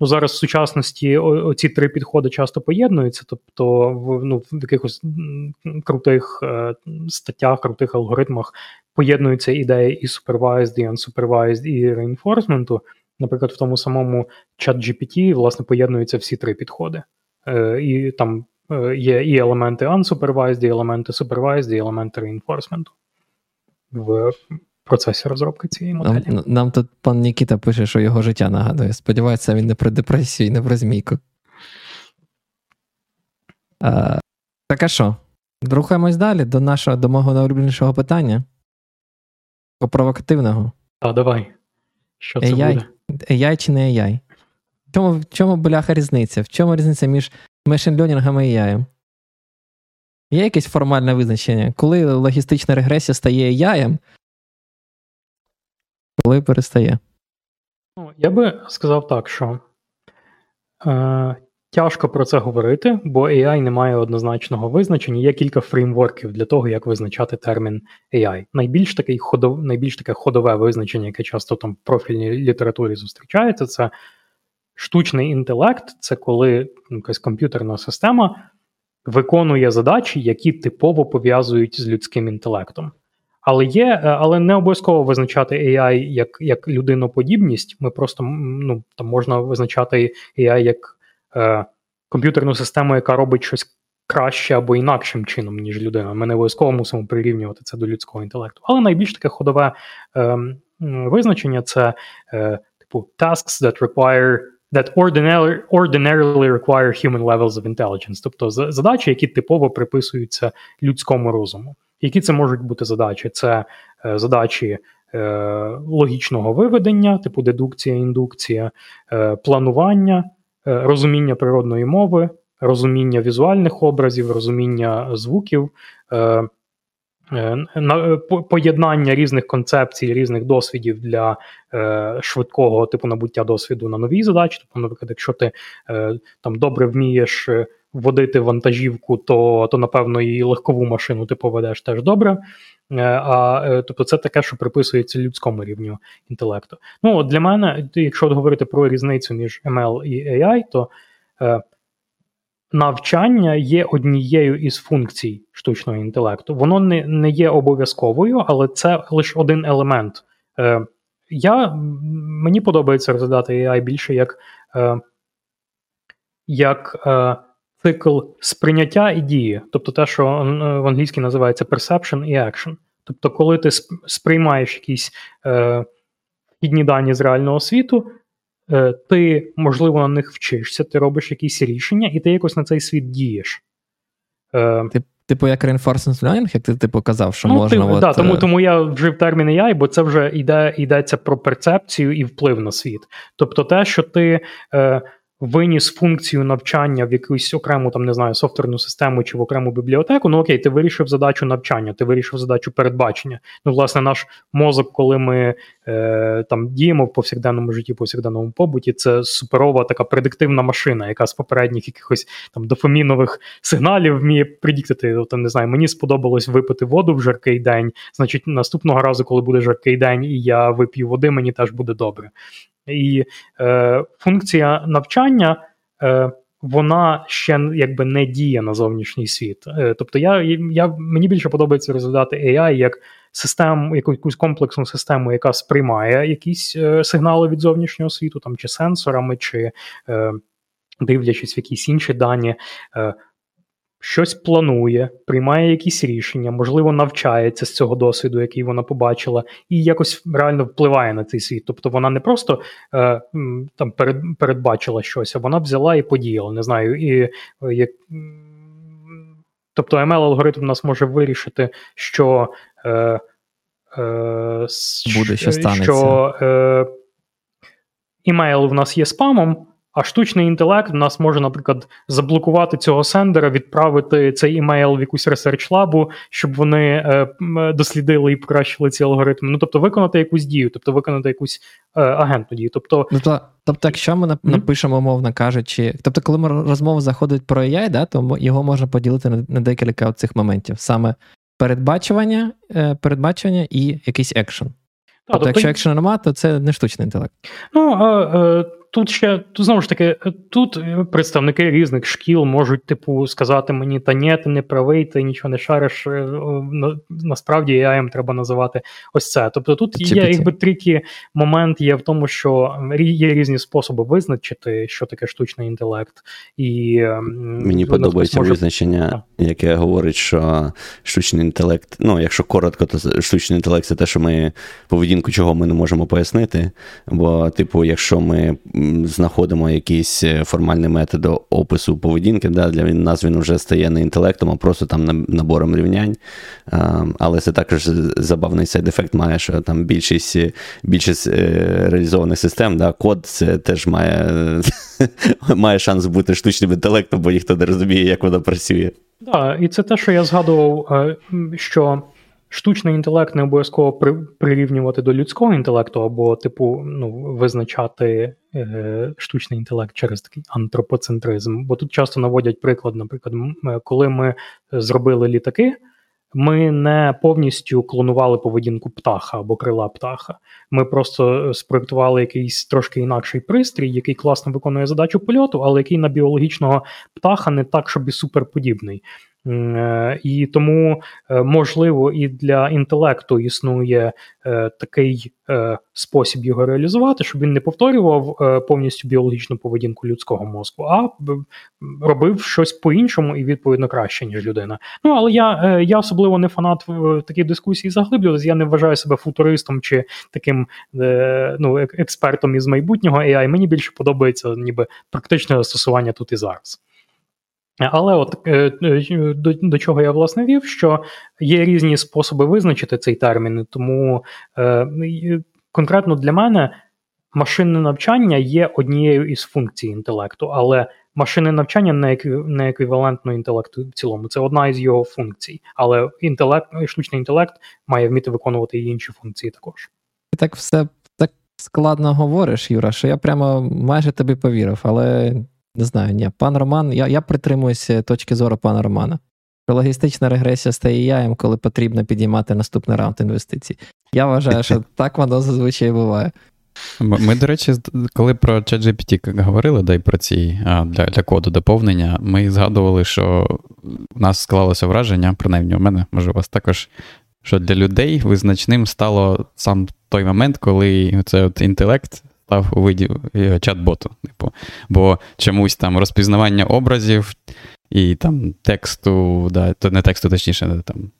Ну, зараз в сучасності оці три підходи часто поєднуються, тобто в ну, в якихось крутих е, статтях, крутих алгоритмах поєднуються ідеї і supervised, і unsupervised, і reinforcement. Наприклад, в тому самому чат GPT власне поєднуються всі три підходи. Е, І там е, є і елементи unsupervised, і елементи supervised, і елементи reinforcement в процесі розробки цієї моделі. Нам, нам тут пан Нікіта пише, що його життя нагадує. Сподівається, він не про депресію і не про змійку. А, Так а що? Рухаємось далі до нашого до мого найулюбленішого питання. Провокативного. А, давай. Що це AI. буде? AI чи не AI? В чому в чому бляха різниця? В чому різниця між machine learning і AI? Є якесь формальне визначення, коли логістична регресія стає AI, коли перестає? Ну, Я би сказав так, що е, тяжко про це говорити, бо AI не має однозначного визначення. Є кілька фреймворків для того, як визначати термін AI. Найбільш такий ходов, найбільш таке ходове визначення, яке часто там в профільній літературі зустрічається, це штучний інтелект, це коли якась комп'ютерна система виконує задачі, які типово пов'язують з людським інтелектом. Але є, е, але не обов'язково визначати AI як як людиноподібність. Ми просто ну там можна визначати AI як е, комп'ютерну систему, яка робить щось краще або інакшим чином, ніж людина. Ми не обов'язково мусимо прирівнювати це до людського інтелекту. Але найбільш таке ходове е, визначення це типу tasks that require that ordinarily, require human levels of intelligence, тобто задачі, які типово приписуються людському розуму. Які це можуть бути задачі? Це е, задачі е, логічного виведення, типу дедукція, індукція, е, планування, е, розуміння природної мови, розуміння візуальних образів, розуміння звуків. Е, Е, е, поєднання різних концепцій, різних досвідів для е, швидкого типу набуття досвіду на новій задачі. Тобто, наприклад, якщо ти там добре вмієш водити вантажівку, то, то напевно і легкову машину ти поведеш теж добре. А тобто, це таке, що приписується людському рівню інтелекту. Ну, от для мене, якщо говорити про різницю між ML і AI, то навчання є однією із функцій штучного інтелекту. Воно не не є обов'язковою, але це лише один елемент. Е, я, Мені подобається розглядати AI більше як е, як е, цикл сприйняття і дії, тобто те, що в англійській називається perception і action. Тобто, коли ти сприймаєш якісь е, вхідні дані з реального світу, Е, ти, можливо, на них вчишся, ти робиш якісь рішення, і ти якось на цей світ дієш. Е, типу, як reinforcement learning, як ти типу казав, що ну, можна. Ти, от... да, тому е, тому я вжив термін AI, бо це вже йде, йдеться про перцепцію і вплив на світ. Тобто, те, що ти е, виніс функцію навчання в якусь окрему там не знаю софтверну систему чи в окрему бібліотеку. Ну окей, ти вирішив задачу навчання, ти вирішив задачу передбачення. Ну, власне, наш мозок, коли ми е, там діємо в повсякденному житті, повсякденному побуті, це суперова така предиктивна машина, яка з попередніх якихось там дофамінових сигналів вміє предіктити. Там не знаю, мені сподобалось випити воду в жаркий день. Значить, наступного разу, коли буде жаркий день, і я вип'ю води, мені теж буде добре. І е, функція навчання. Е, вона ще якби не діє на зовнішній світ. Е, тобто, я я мені більше подобається розглядати AI як систему, якусь комплексну систему, яка сприймає якісь е, сигнали від зовнішнього світу, там чи сенсорами, чи е, дивлячись в якісь інші дані. Е, щось планує, приймає якісь рішення, можливо, навчається з цього досвіду, який вона побачила, і якось реально впливає на цей світ. Тобто вона не просто е, там перед, передбачила щось, а вона взяла і подіяла. Не знаю, і е, як. Тобто ML алгоритм нас може вирішити, що е, е, Буде, що станеться. що е, email в нас є спамом, а штучний інтелект в нас може, наприклад, заблокувати цього sender а, відправити цей email в якусь research лабу, щоб вони е, дослідили і покращили ці алгоритми. Ну тобто виконати якусь дію, тобто виконати якусь е, агентну дію. Тобто, тобто, тобто, якщо ми напишемо, мовно кажучи, тобто, коли ми розмова заходить про AI, да, то його можна поділити на, на декілька цих моментів: саме передбачування, е, передбачення і якийсь екшен. Тобто, тобто, якщо екшена немає, то це не штучний інтелект. Ну, а, тут ще тут знову ж таки, тут представники різних шкіл можуть, типу, сказати мені, та ні, ти не правий, ти нічого не шариш. Е, насправді я їм треба називати ось це. Тобто тут Чи є якби трікі момент є в тому, що є різні способи визначити, що таке штучний інтелект. І Мені подобається може... визначення, яке говорить, що штучний інтелект, ну, якщо коротко, то штучний інтелект це те, що ми поведінку, чого ми не можемо пояснити. Бо, типу, якщо ми знаходимо якийсь е, формальний метод опису поведінки. Да, Для нас він вже стає не інтелектом, а просто там набором рівнянь. Але це також забавний сайд-ефект має, що там більшість більшість е, реалізованих систем, да, код це теж має має шанс бути штучним інтелектом, бо ніхто не розуміє, як воно працює. Так, і це те, що я згадував, е, що штучний інтелект не обов'язково прирівнювати до людського інтелекту, або, типу, ну, визначати е, штучний інтелект через такий антропоцентризм. Бо тут часто наводять приклад, наприклад, е, коли ми зробили літаки. Ми не повністю клонували поведінку птаха або крила птаха. Ми просто е, спроектували якийсь трошки інакший пристрій, який класно виконує задачу польоту, але який на біологічного птаха не так, щоб і суперподібний. Е, і тому, е, можливо, і для інтелекту існує е, такий спосіб його реалізувати, щоб він не повторював повністю біологічну поведінку людського мозку, а робив щось по-іншому і відповідно краще, ніж людина. Ну але я я особливо не фанат в такій дискусії заглиблюватися. Я не вважаю себе футуристом чи таким ну, експертом із майбутнього AI. Мені більше подобається ніби практичне застосування тут і зараз. Але от е, е, до, до чого я власне вів, що є різні способи визначити цей термін, тому е, конкретно для мене машинне навчання є однією із функцій інтелекту, але машинне навчання не, екві, не еквівалентно інтелекту в цілому. Це одна із його функцій, але інтелект, штучний інтелект має вміти виконувати і інші функції також. Ти так все так складно говориш, Юра, що я прямо майже тобі повірив, але. Не знаю, ні, пан Роман, я я притримуюся точки зору пана Романа. Логістична регресія стає яєм, коли потрібно підіймати наступний раунд інвестицій. Я вважаю, що так воно зазвичай буває. Ми, до речі, коли про ChatGPT говорили, да й про ці для для коду доповнення, ми згадували, що у нас склалося враження, принаймні у мене, може, у вас також, що для людей визначним стало сам той момент, коли цей от інтелект став у виді е, чат-боту. Типу. Бо чомусь там розпізнавання образів і там тексту, да, то не тексту, точніше, там,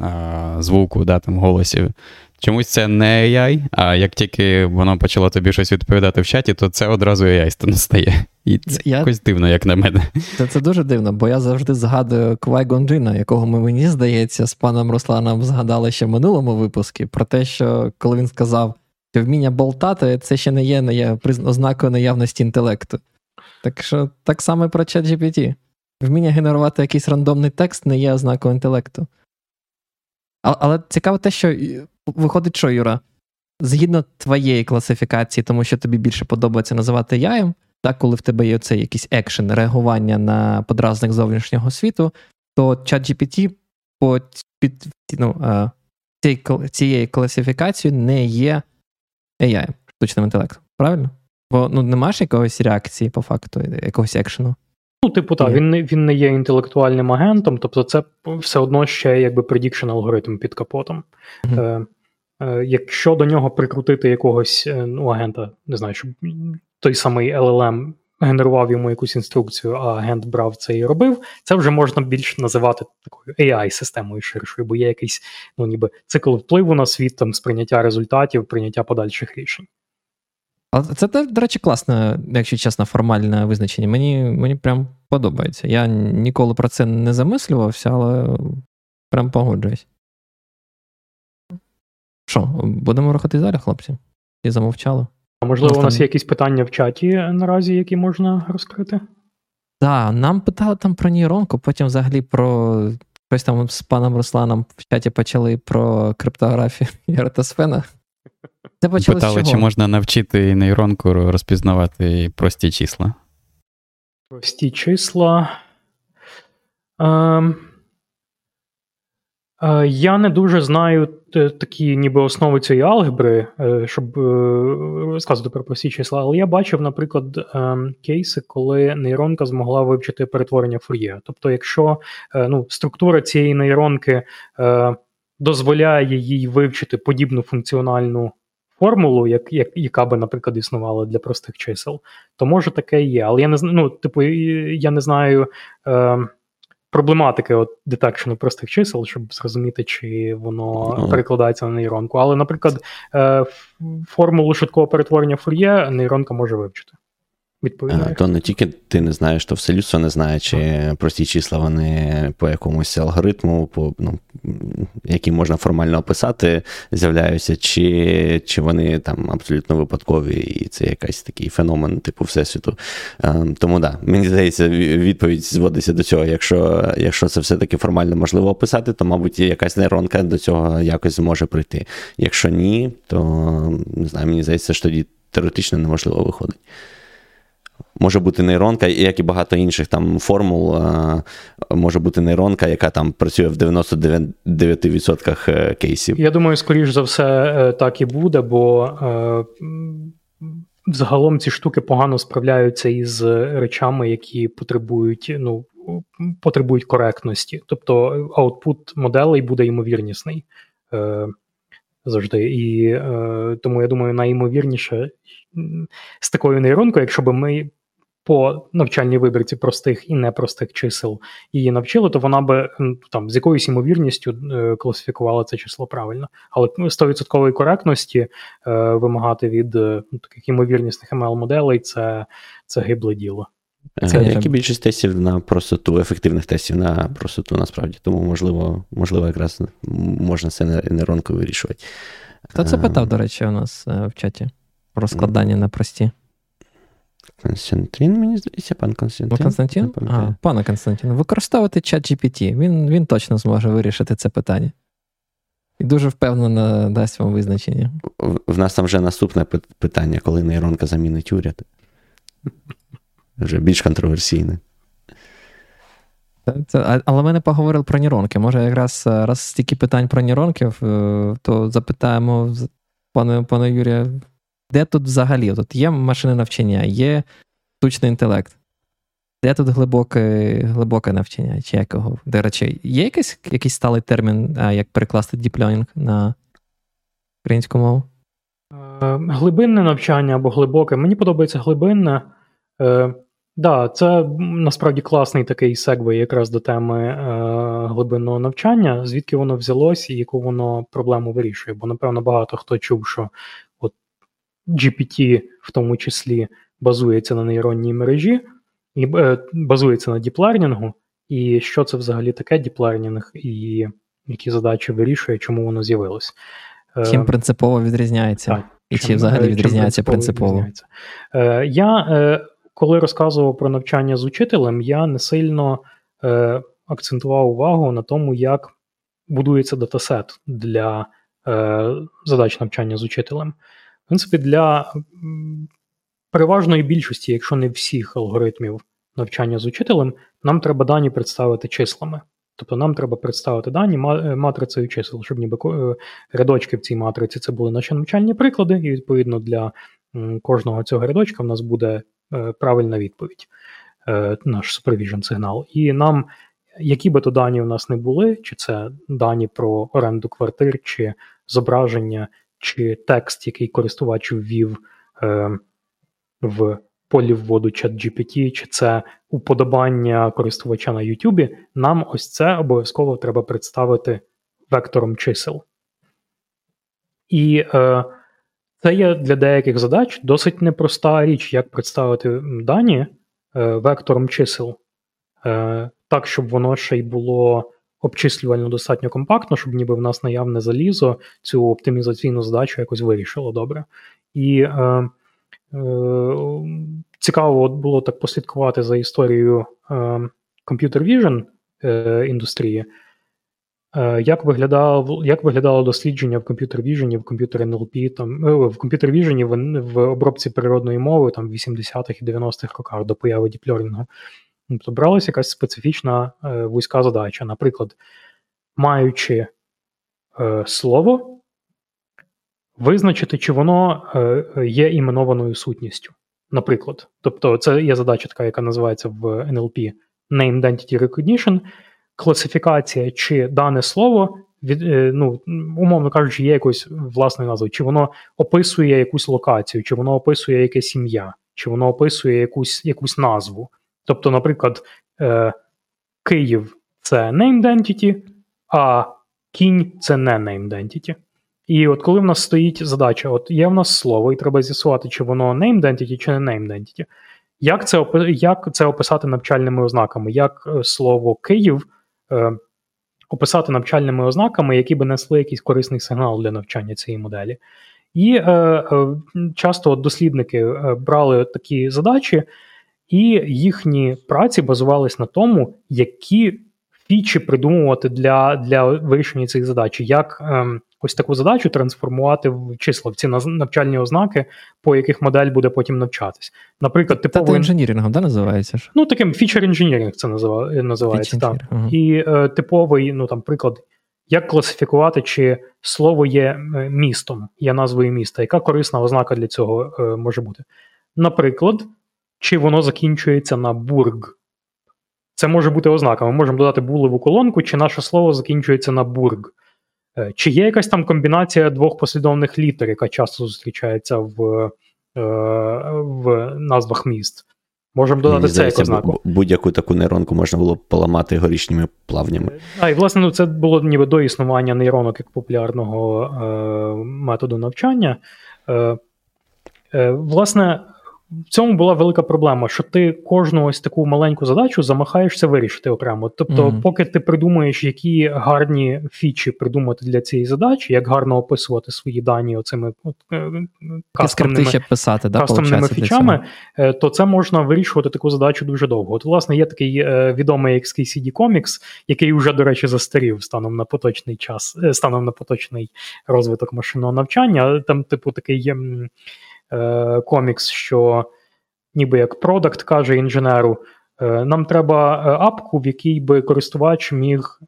а, звуку, да, там, голосів. Чомусь це не AI, а як тільки воно почало тобі щось відповідати в чаті, то це одразу AI стає. І це я... якось дивно, як на мене. Це це дуже дивно, бо я завжди згадую Квайгон Джина, якого ми, мені здається, з паном Русланом згадали ще в минулому випуску, про те, що коли він сказав: вміння болтати це ще не є, є ознакою наявності інтелекту. Так що так само про ChatGPT. Вміння генерувати якийсь рандомний текст не є ознакою інтелекту. А, але цікаво те, що виходить, що, Юра, згідно твоєї класифікації, тому що тобі більше подобається називати яєм, так, коли в тебе є цей якийсь екшен, реагування на подразник зовнішнього світу, то ChatGPT по під, ну, цією класифікацією не є AI, штучним інтелектом. Правильно? Бо ну немає ж якогось реакції по факту, якогось екшену. Ну, типу, так, він не він не є інтелектуальним агентом, тобто це все одно ще якби предікшн алгоритм під капотом. Mm-hmm. Е, е, Якщо до нього прикрутити якогось е, ну, агента, не знаю, щоб той самий LLM генерував йому якусь інструкцію, а агент брав це і робив, це вже можна більш називати такою AI-системою ширшою, бо є якийсь ну, ніби цикл впливу на світ, там сприйняття результатів, прийняття подальших рішень. Це, до речі, класне, якщо чесно, формальне визначення. Мені мені прям подобається. Я ніколи про це не замислювався, але прям погоджуюсь. Що, будемо рухати далі, хлопці? І замовчали? А можливо, у нас є якісь питання в чаті наразі, які можна розкрити? Так, да, нам питали там про нейронку, потім взагалі про щось там з паном Русланом в чаті почали про криптографію Єртосфена. Це Питали, чи можна навчити нейронку розпізнавати прості числа? Прості числа. Ем... Е, я не дуже знаю такі ніби основи цієї алгебри, е, щоб е, розказувати про прості числа, але я бачив, наприклад, кейси, коли нейронка змогла вивчити перетворення фур'є. Тобто, якщо ну, структура цієї нейронки дозволяє їй вивчити подібну функціональну формулу, як, як, яка би, наприклад, існувала для простих чисел, то може таке є. Але я не ну, типу, я не знаю проблематики от детекшену простих чисел, щоб зрозуміти, чи воно ну. перекладається на нейронку. Але, наприклад, е, формулу швидкого перетворення фур'є нейронка може вивчити відповідає. То не тільки ти не знаєш, то все людство не знає, чи прості числа вони по якомусь алгоритму, по, ну, який можна формально описати, з'являються, чи чи вони там абсолютно випадкові, і це якийсь такий феномен типу Всесвіту. Ем, тому так, да, мені здається, відповідь зводиться до цього. Якщо якщо це все-таки формально можливо описати, то, мабуть, якась нейронка до цього якось зможе прийти. Якщо ні, то не знаю, мені здається, що тоді теоретично неможливо виходить. Може бути нейронка, як і багато інших там формул. Може бути нейронка, яка там працює в 99% е, кейсів. Я думаю, скоріш за все, е, так і буде, бо е, загалом ці штуки погано справляються із речами, які потребують ну, потребують коректності. Тобто аутпут моделей буде ймовірнісний е, завжди. І е, тому я думаю, найімовірніше з такою нейронкою, якщо б ми по навчальній вибірці простих і непростих чисел її навчили, то вона би там з якоюсь ймовірністю е, класифікувала це число правильно. Але 100% коректності е, вимагати від е, ну, таких ймовірнісних ML-моделей це, це гибле діло. Це Як і більшість тестів на простоту, ефективних тестів на простоту, насправді. Тому, можливо, можливо, якраз можна це нейронкою вирішувати. Хто це питав, до речі, у нас в чаті? Про складання на прості. Константин, мені здається, пан Константин. Константин? А, Пане Константин, використовувати чат GPT. Він він точно зможе вирішити це питання. І дуже впевнено дасть вам визначення. В, в нас там вже наступне питання, коли нейронка замінить уряд. Вже більш контроверсійне. Це, але ми не поговорили про нейронки. Може, якраз е, раз стільки питань про нейронків, е, то запитаємо пана, пана Юрія, де тут взагалі? Тут є машини навчання, є штучний інтелект. Де тут глибоке глибоке навчання? Чи якого? До речі, є якийсь якийсь сталий термін, як перекласти діпльонінг на українську мову? Е, глибинне навчання або глибоке. Мені подобається глибинне. Е, да, це насправді класний такий сегвей якраз до теми е, глибинного навчання, звідки воно взялось і яку воно проблему вирішує. Бо, напевно, багато хто чув, що GPT в тому числі базується на нейронній мережі, і е, базується на діплернінгу, і що це взагалі таке діплернінг, і які задачі вирішує, чому воно з'явилось. Е, чим принципово відрізняється? Так, і чим, чи взагалі е, відрізняється принципово? Відрізняється. Я, коли розказував про навчання з учителем, я не сильно акцентував увагу на тому, як будується датасет для задач навчання з учителем принципі, для переважної більшості, якщо не всіх алгоритмів навчання з учителем, нам треба дані представити числами. Тобто нам треба представити дані е, матрицею чисел, щоб ніби е, рядочки в цій матриці це були наші навчальні приклади, і відповідно для кожного цього рядочка в нас буде е, правильна відповідь, наш supervision сигнал. І нам, які би то дані в нас не були, чи це дані про оренду квартир, чи зображення, чи текст, який користувач ввів е, в полі вводу ChatGPT, чи це уподобання користувача на YouTube, нам ось це обов'язково треба представити вектором чисел. І е, це є для деяких задач досить непроста річ, як представити дані е, вектором чисел, е, так, щоб воно ще й було обчислювально достатньо компактно, щоб ніби в нас наявне залізо цю оптимізаційну задачу якось вирішило добре. І е, е, цікаво було так послідкувати за історією е, Computer Vision е, індустрії. Е, як виглядало як виглядало дослідження в Computer Vision, в Computer NLP, там, е, в Computer Vision в, в обробці природної мови там, в 80-х і 90-х роках до появи діплерінгу. Тобто бралася якась специфічна е, вузька задача. Наприклад, маючи е, слово, визначити, чи воно е, є іменованою сутністю. Наприклад, тобто, це є задача, така, яка називається в NLP Name Identity Recognition, класифікація, чи дане слово, від, е, ну, умовно кажучи, є якоюсь власною назвою, чи воно описує якусь локацію, чи воно описує якесь ім'я, чи воно описує якусь, якусь назву. Тобто, наприклад, е, Київ це name entity, а кінь це не name entity. І от коли в нас стоїть задача, от є в нас слово, і треба з'ясувати, чи воно name entity, чи не name entity. Як це як це описати навчальними ознаками? Як е, слово Київ е, описати навчальними ознаками, які би несли якийсь корисний сигнал для навчання цієї моделі? І е, е, часто дослідники е, брали такі задачі і їхні праці базувались на тому, які фічі придумувати для для вирішення цих задач, як ем, ось таку задачу трансформувати в числа в ці навчальні ознаки, по яких модель буде потім навчатись. Наприклад, типовий... інженірингом да, називається? ж? Ну, таким фічер інженіринг це називається. так. Угу. І е, типовий, ну там приклад. Як класифікувати, чи слово є е, містом, є назвою міста? Яка корисна ознака для цього е, може бути? Наприклад, чи воно закінчується на бург. Це може бути ознака. Ми можемо додати булеву колонку, чи наше слово закінчується на бург. Е, чи є якась там комбінація двох послідовних літер, яка часто зустрічається в е, в назвах міст? Можемо додати Мені це як ознаку. Будь-яку таку нейронку можна було б поламати горішніми плавнями. А, і власне ну, це було ніби до існування нейронок як популярного е, методу навчання. Е, е, Власне, в цьому була велика проблема, що ти кожну ось таку маленьку задачу замахаєшся вирішити окремо. Тобто, mm-hmm. поки ти придумаєш, які гарні фічі придумати для цієї задачі, як гарно описувати свої дані оцими от, е, кастомними, ще писати, да, кастомними фічами, е, то це можна вирішувати таку задачу дуже довго. От, власне, є такий е, відомий як CD Comics, який вже, до речі, застарів станом на поточний час, станом на поточний розвиток машинного навчання. Там, типу, такий е, комікс, що ніби як продакт каже інженеру: е, нам треба е, апку, в якій би користувач міг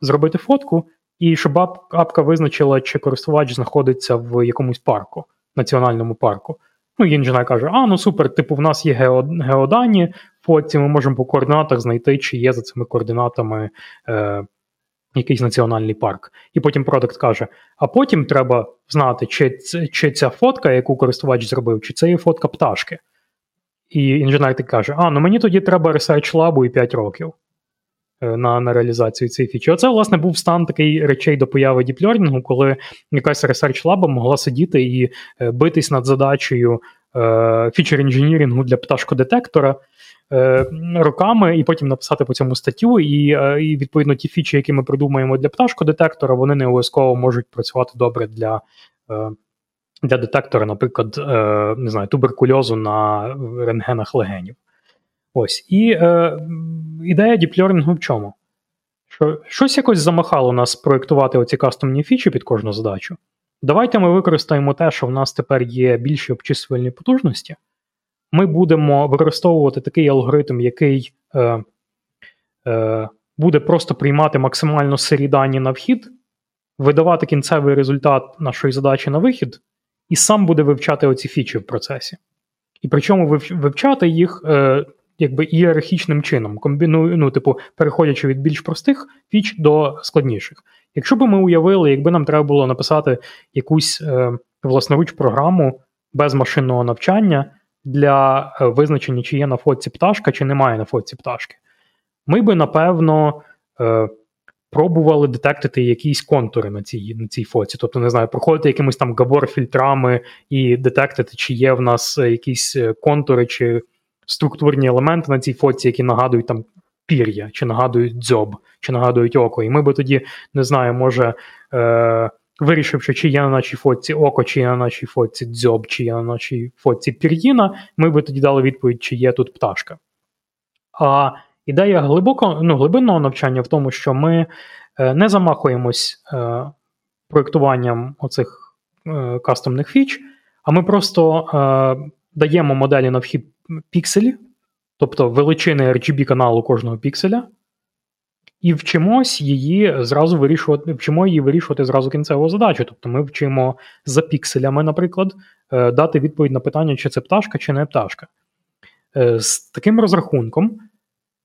зробити фотку, і щоб апка визначила, чи користувач знаходиться в якомусь парку, національному парку. Ну, і інженер каже: А, ну супер, типу, в нас є гео, геодані, фотці, ми можемо по координатах знайти, чи є за цими координатами якийсь національний парк. І потім продакт каже: а потім треба знати, чи чи ця фотка, яку користувач зробив, чи це є фотка пташки. І інженер так каже: А, ну мені тоді треба Research Lab і 5 років е, на на реалізацію цієї фічі. Оце, власне, був стан такий речей до появи діплернінгу, коли якась Research Lab могла сидіти і е, битись над задачею фічер інженірінгу для пташкодетектора. Е, роками, і потім написати по цьому статтю. І е, і відповідно ті фічі, які ми придумаємо для пташкодетектора, вони не обов'язково можуть працювати добре для. Е, для детектора, наприклад, не знаю, туберкульозу на рентгенах легенів. Ось. І е, ідея діпльорінгу в чому? Що Щось якось замахало нас проєктувати оці кастомні фічі під кожну задачу. Давайте ми використаємо те, що в нас тепер є більші обчислювальні потужності, ми будемо використовувати такий алгоритм, який е, е, буде просто приймати максимально сирі дані на вхід, видавати кінцевий результат нашої задачі на вихід, і сам буде вивчати оці фічі в процесі. І причому вивчати їх е, якби ієрархічним чином, комбіную, ну, типу, переходячи від більш простих фіч до складніших. Якщо б ми уявили, якби нам треба було написати якусь е, власноруч програму без машинного навчання для е, визначення, чи є на фотці пташка, чи немає на фотці пташки. Ми би, напевно, е, пробували детектити якісь контури на цій на цій фоці. Тобто, не знаю, проходити якимись там габор-фільтрами і детектити, чи є в нас е, якісь контури чи структурні елементи на цій фоці, які нагадують там пір'я, чи нагадують дзьоб, чи нагадують око. І ми би тоді, не знаю, може. Е- Вирішивши, чи є на нашій фотці око, чи є на нашій фотці дзьоб, чи є на нашій фотці пір'їна, ми би тоді дали відповідь, чи є тут пташка. А ідея глибоко, ну, глибинного навчання в тому, що ми е, не замахуємось е, проєктуванням оцих е, кастомних фіч, а ми просто е, даємо моделі на вхід пікселі, тобто величини RGB каналу кожного пікселя і вчимось її зразу вирішувати, вчимо її вирішувати зразу кінцеву задачу. Тобто ми вчимо за пікселями, наприклад, е, дати відповідь на питання, чи це пташка, чи не пташка. Е, з таким розрахунком,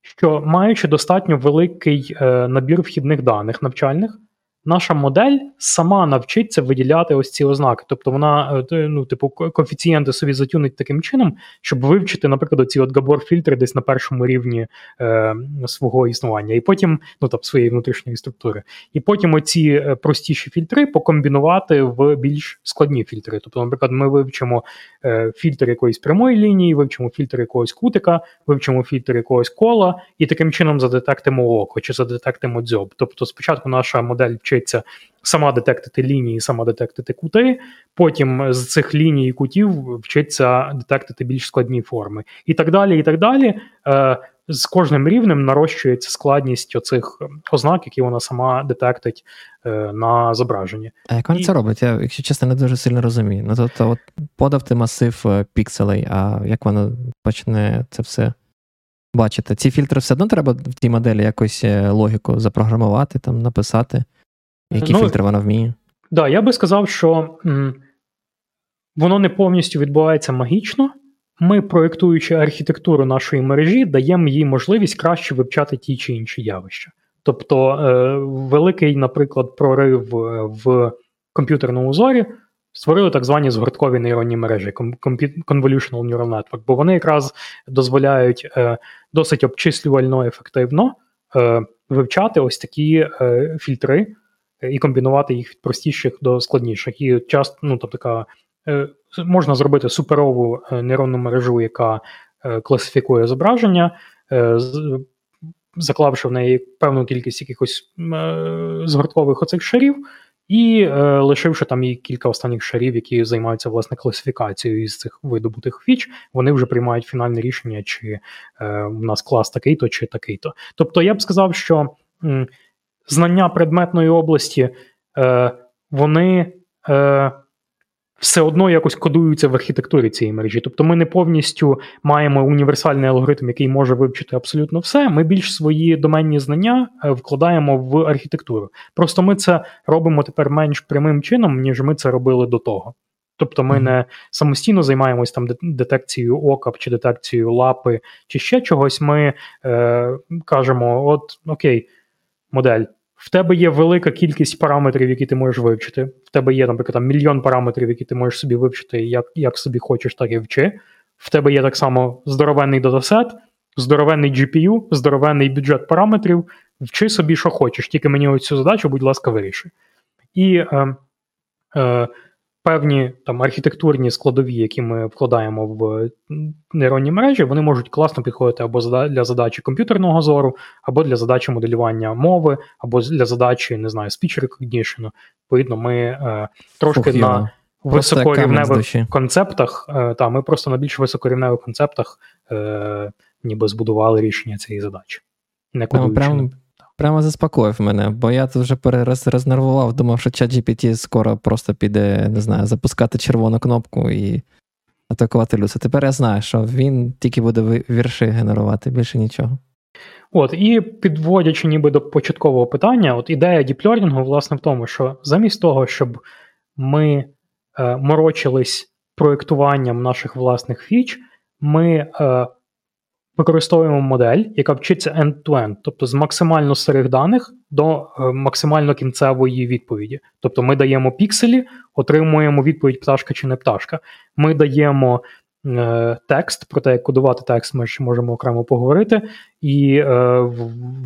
що маючи достатньо великий е, набір вхідних даних навчальних, наша модель сама навчиться виділяти ось ці ознаки. Тобто вона, е, ну, типу, коефіцієнти собі затюнить таким чином, щоб вивчити, наприклад, ці от габор-фільтри десь на першому рівні е, свого існування, і потім, ну тобто своєї внутрішньої структури. І потім оці е, простіші фільтри покомбінувати в більш складні фільтри. Тобто, наприклад, ми вивчимо е, фільтр якоїсь прямої лінії, вивчимо фільтр якогось кутика, вивчимо фільтр якогось кола, і таким чином задетектимо око чи задетектимо дзьоб. Тобто, спочатку наша модель вчиться сама детектити лінії, сама детектити кути. Потім з цих ліній і кутів вчиться детектити більш складні форми. І так далі. і так далі. Е, з кожним рівнем нарощується складність оцих ознак, які вона сама детектить е, на зображенні. А як вона і... це робить? Я, якщо чесно, не дуже сильно розумію. Ну тобто, от подав ти масив е, пікселей, а як вона почне це все бачити? Ці фільтри все одно треба в тій моделі якось логіку запрограмувати, там написати. Які ну, фільтри вона вміє? Так, да, я би сказав, що м, воно не повністю відбувається магічно. ми, проєктуючи архітектуру нашої мережі, даємо їй можливість краще вивчати ті чи інші явища. Тобто, е, великий, наприклад, прорив в комп'ютерному зорі створили так звані згорткові нейронні мережі, Convolutional Neural Network, бо вони якраз дозволяють е, досить обчислювально ефективно е, вивчати ось такі е, фільтри і комбінувати їх від простіших до складніших. І часто ну, тобто, така, можна зробити суперову нейронну мережу, яка класифікує зображення. Заклавши в неї певну кількість якихось згорткових оцих шарів, і е, лишивши там і кілька останніх шарів, які займаються власне класифікацією із цих видобутих фіч, вони вже приймають фінальне рішення, чи е, у нас клас такий-то, чи такий-то. Тобто я б сказав, що знання предметної області е, вони. Е, все одно якось кодуються в архітектурі цієї мережі. Тобто ми не повністю маємо універсальний алгоритм, який може вивчити абсолютно все. Ми більш свої доменні знання е, вкладаємо в архітектуру. Просто ми це робимо тепер менш прямим чином, ніж ми це робили до того. Тобто ми не самостійно займаємось там детекцією ока чи детекцією лапи, чи ще чогось. Ми е, кажемо: от окей, модель. В тебе є велика кількість параметрів, які ти можеш вивчити. В тебе є, наприклад, там, мільйон параметрів, які ти можеш собі вивчити, як як собі хочеш, так і вчи. В тебе є так само здоровенний датасет, здоровенний GPU, здоровенний бюджет параметрів. Вчи собі, що хочеш, тільки мені оцю задачу, будь ласка, вирішуй. І е, е, певні там архітектурні складові, які ми вкладаємо в нейронні мережі, вони можуть класно підходити або для задачі комп'ютерного зору, або для задачі моделювання мови, або для задачі, не знаю, speech recognition. Відповідно, ми е, трошки Фух, на високорівневих концептах, е, та ми просто на більш високорівневих концептах е, ніби збудували рішення цієї задачі. Не прям прямо заспокоїв мене, бо я тут вже перераз рознервував, думав, що ChatGPT скоро просто піде, не знаю, запускати червону кнопку і атакувати Люса. Тепер я знаю, що він тільки буде вірші генерувати, більше нічого. От, і підводячи ніби до початкового питання, от ідея діплернінгу, власне, в тому, що замість того, щоб ми е, морочились проєктуванням наших власних фіч, ми е, використовуємо модель, яка вчиться end-to-end, тобто з максимально старих даних до е, максимально кінцевої відповіді. Тобто ми даємо пікселі, отримуємо відповідь пташка чи не пташка. Ми даємо е, текст, про те, як кодувати текст, ми ще можемо окремо поговорити, і е,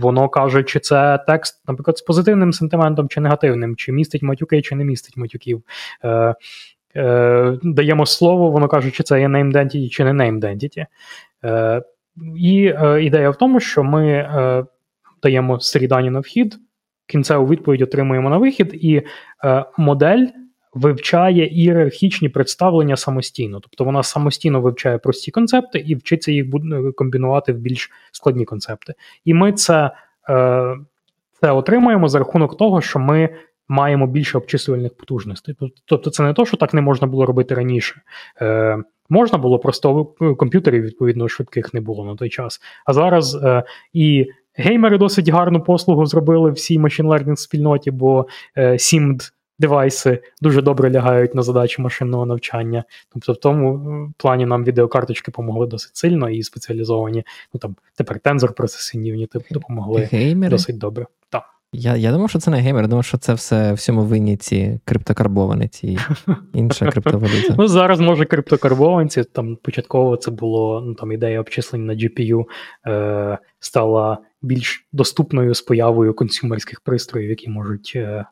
воно каже, чи це текст, наприклад, з позитивним сентиментом чи негативним, чи містить матюки, чи не містить матюків. Е, е, Даємо слово, воно каже, чи це є name identity, чи не name identity. Е, і е, ідея в тому, що ми е, даємо старі дані на вхід, кінцеву відповідь отримуємо на вихід, і е, модель вивчає ієрархічні представлення самостійно. Тобто вона самостійно вивчає прості концепти і вчиться їх комбінувати в більш складні концепти. І ми це, е, це отримуємо за рахунок того, що ми. Маємо більше обчислювальних потужностей. Тобто, це не то, що так не можна було робити раніше. Е, Можна було просто комп'ютерів, відповідно, швидких не було на той час. А зараз е, і геймери досить гарну послугу зробили всій машин learning спільноті, бо е, SIMD девайси дуже добре лягають на задачі машинного навчання. Тобто, в тому е, плані нам відеокарточки допомогли досить сильно і спеціалізовані. Ну там тепер тензор процесинні юніти допомогли Геймери? досить добре. Так. Я я думав, що це не геймер, я думав, що це все всьому винні ці криптокарбованиці інша криптовалюта. Ну, зараз, може, криптокарбованці, там початково це було ну, там ідея обчислень на GPU е, стала більш доступною з появою консюмерських пристроїв, які можуть е,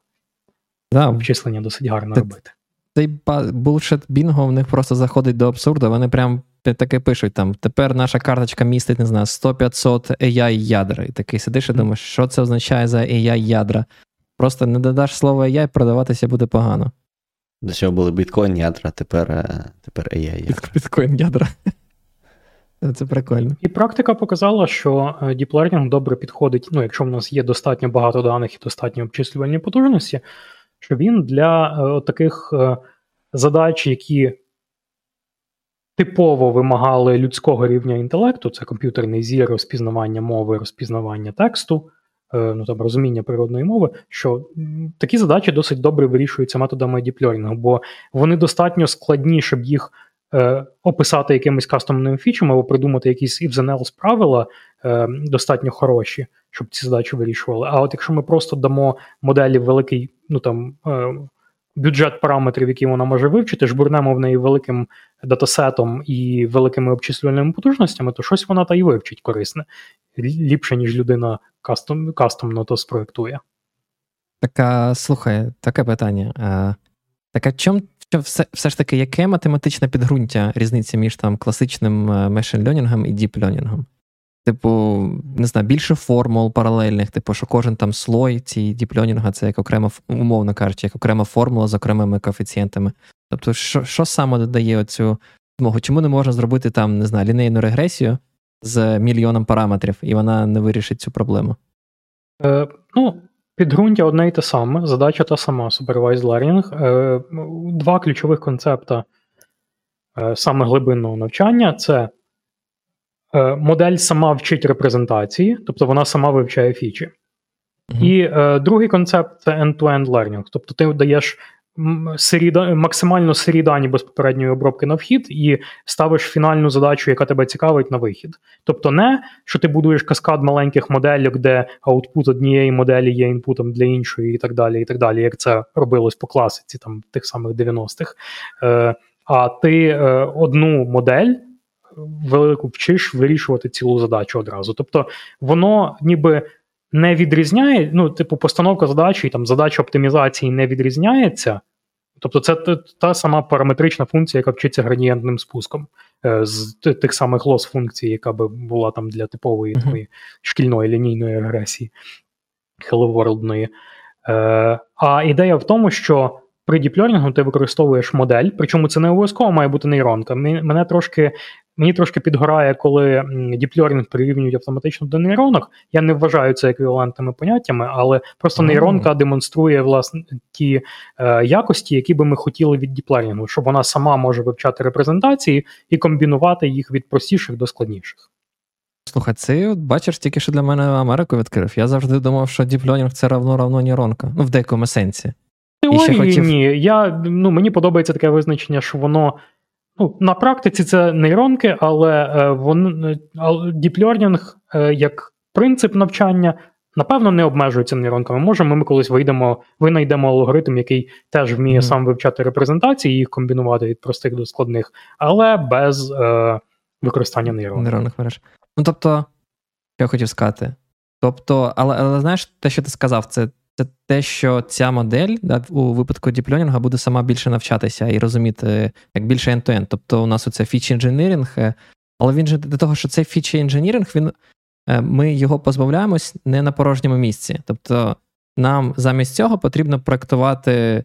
да. обчислення досить гарно Т- робити. Цей булшет Бінго в них просто заходить до абсурду, вони прям таке пишуть там: тепер наша карточка містить, не знаю, 100-500 AI ядра. І такий сидиш і думаєш, що це означає за AI ядра. Просто не додаш слово AI, продаватися буде погано. До цього були біткоін ядра, тепер е, тепер AI ядра. Біткоін ядра. Це прикольно. І практика показала, що е, Deep Learning добре підходить, ну, якщо в нас є достатньо багато даних і достатньо обчислювальні потужності, що він для е, таких задач, які типово вимагали людського рівня інтелекту, це комп'ютерний зір, розпізнавання мови, розпізнавання тексту, е, ну там розуміння природної мови, що такі задачі досить добре вирішуються методами діпльорінгу, бо вони достатньо складні, щоб їх е, описати якимись кастомним фічами або придумати якісь if else правила е, достатньо хороші, щоб ці задачі вирішували. А от якщо ми просто дамо моделі великий, ну там. Е, Бюджет параметрів, які вона може вивчити, жбурнемо в неї великим датасетом і великими обчислювальними потужностями, то щось вона та й вивчить корисне ліпше, ніж людина кастом, кастомно то спроектує. Так, слухай, таке питання. А, так а чом все все ж таки, яке математичне підґрунтя різниці між там класичним machine learning і deep learning? Типу, не знаю, більше формул паралельних, типу, що кожен там слой цієї діпльонінга це як окрема, умовно кажучи, як окрема формула з окремими коефіцієнтами. Тобто, що що саме додає оцю змогу? Чому не можна зробити там, не знаю, лінейну регресію з мільйоном параметрів, і вона не вирішить цю проблему? Е, Ну, підґрунтя одне і те саме, задача та сама Supervised Learning. Е, Два ключових концепта е, саме глибинного навчання це. Е, модель сама вчить репрезентації, тобто вона сама вивчає фічі. Mm-hmm. І е, другий концепт це end-to-end learning. Тобто ти даєш сирі, максимально сирі дані без попередньої обробки на вхід і ставиш фінальну задачу, яка тебе цікавить, на вихід. Тобто, не що ти будуєш каскад маленьких модельок, де аутпут однієї моделі є інпутом для іншої, і так далі, і так далі, як це робилось по класиці там тих самих 90-х. Е, А ти е, одну модель велику вчиш вирішувати цілу задачу одразу. Тобто воно ніби не відрізняє, ну, типу, постановка задачі, там задача оптимізації не відрізняється. Тобто, це та сама параметрична функція, яка вчиться градієнтним спуском е, з тих самих loss функцій, яка би була там для типової uh-huh. такої шкільної лінійної регресії, Hello World. Е, А ідея в тому, що при deep learning у ти використовуєш модель, причому це не обов'язково має бути нейронка. Мене трошки Мені трошки підгорає, коли deep learning прирівнюють автоматично до нейронок. Я не вважаю це еквівалентними поняттями, але просто mm-hmm. нейронка демонструє власне ті е, якості, які би ми хотіли від deep learning у, щоб вона сама може вивчати репрезентації і комбінувати їх від простіших до складніших. Слухай, це от бачиш тільки що для мене Америку відкрив. Я завжди думав, що діплерінг це равно равно нейронка. Ну, в деякому сенсі. Теорії хотів... ні. Я, ну, Мені подобається таке визначення, що воно Ну, На практиці це нейронки, але е, вон, Deep Learning е, як принцип навчання, напевно, не обмежується нейронками. Може, ми колись вийдемо, винайдемо алгоритм, який теж вміє mm-hmm. сам вивчати репрезентації, і їх комбінувати від простих до складних, але без е, використання нейронок. нейронних мереж. Ну тобто, що я хотів сказати. Тобто, але, але знаєш, те, що ти сказав, це це те, що ця модель да, у випадку діпльонінга буде сама більше навчатися і розуміти як більше end-to-end. Тобто у нас оце фічі інженіринг, але він же до того, що цей фічі інженіринг, він, е, ми його позбавляємось не на порожньому місці. Тобто нам замість цього потрібно проектувати,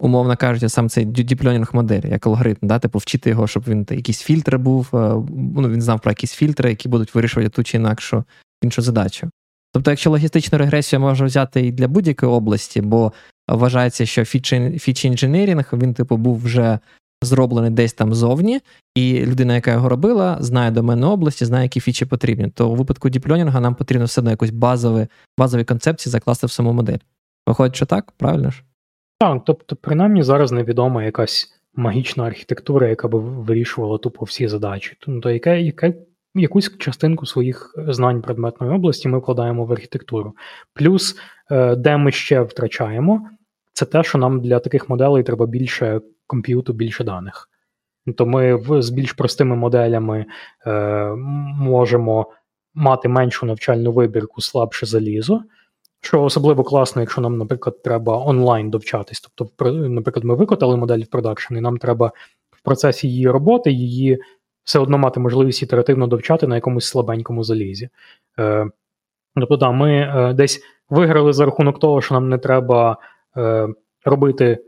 умовно кажучи, сам цей deep learning модель, як алгоритм, да? типу вчити його, щоб він якийсь фільтр був, е, ну, він знав про якісь фільтри, які будуть вирішувати ту чи інакшу іншу задачу. Тобто, якщо логістичну регресію можна взяти і для будь-якої області, бо вважається, що feature engineering він, типу, був вже зроблений десь там зовні, і людина, яка його робила, знає доменну область, знає, які фічі потрібні. То у випадку deep learning а нам потрібно все одно якусь базові, базові концепції закласти в саму модель. Виходить, що так, правильно ж? Так, тобто, принаймні, зараз невідома якась магічна архітектура, яка би вирішувала тупо всі задачі. Тобто, яке, яке якусь частинку своїх знань предметної області ми вкладаємо в архітектуру. Плюс, е, де ми ще втрачаємо, це те, що нам для таких моделей треба більше комп'юту, більше даних. То ми з більш простими моделями е, можемо мати меншу навчальну вибірку, слабше залізо. Що особливо класно, якщо нам, наприклад, треба онлайн довчатись. Тобто, наприклад, ми викотали модель в продакшн, і нам треба в процесі її роботи її все одно мати можливість ітеративно довчати на якомусь слабенькому залізі. Е, Тобто, да, ми е, десь виграли за рахунок того, що нам не треба е, робити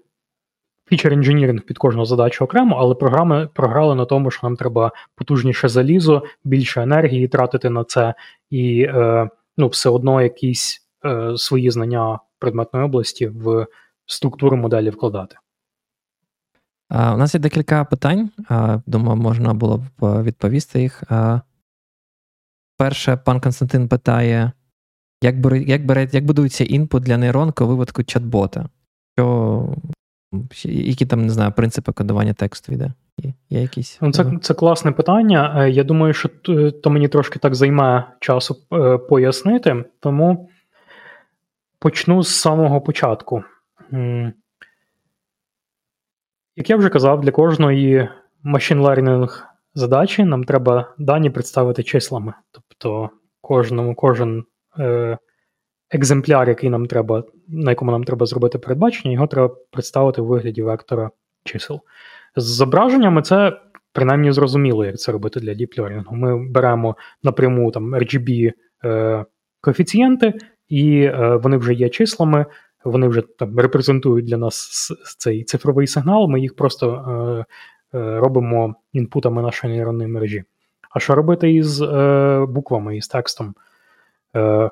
фічер інженіринг під кожну задачу окремо, але програми програли на тому, що нам треба потужніше залізо, більше енергії тратити на це, і е, ну, все одно якісь е, свої знання предметної області в структуру моделі вкладати. У нас є декілька питань. Думаю, можна було б е, відповісти їх. Перше, пан Константин питає: як бере, як, бере, як будується інпут для нейронки у випадку чат-бота? Що, Які там, не знаю, принципи кодування тексту йде? Є якісь? Ну, Це це класне питання. Я думаю, що то мені трошки так займе часу пояснити, тому почну з самого початку. Як я вже казав, для кожної machine learning задачі нам треба дані представити числами. Тобто кожному, кожен е, екземпляр, який нам треба, на якому нам треба зробити передбачення, його треба представити у вигляді вектора чисел. З зображеннями це принаймні зрозуміло, як це робити для Deep Learning. Ми беремо напряму там RGB е, коефіцієнти, і е, вони вже є числами, вони вже там репрезентують для нас цей цифровий сигнал. Ми їх просто е, е, робимо інпутами нашої нейронної мережі. А що робити із е, буквами, із текстом? Е,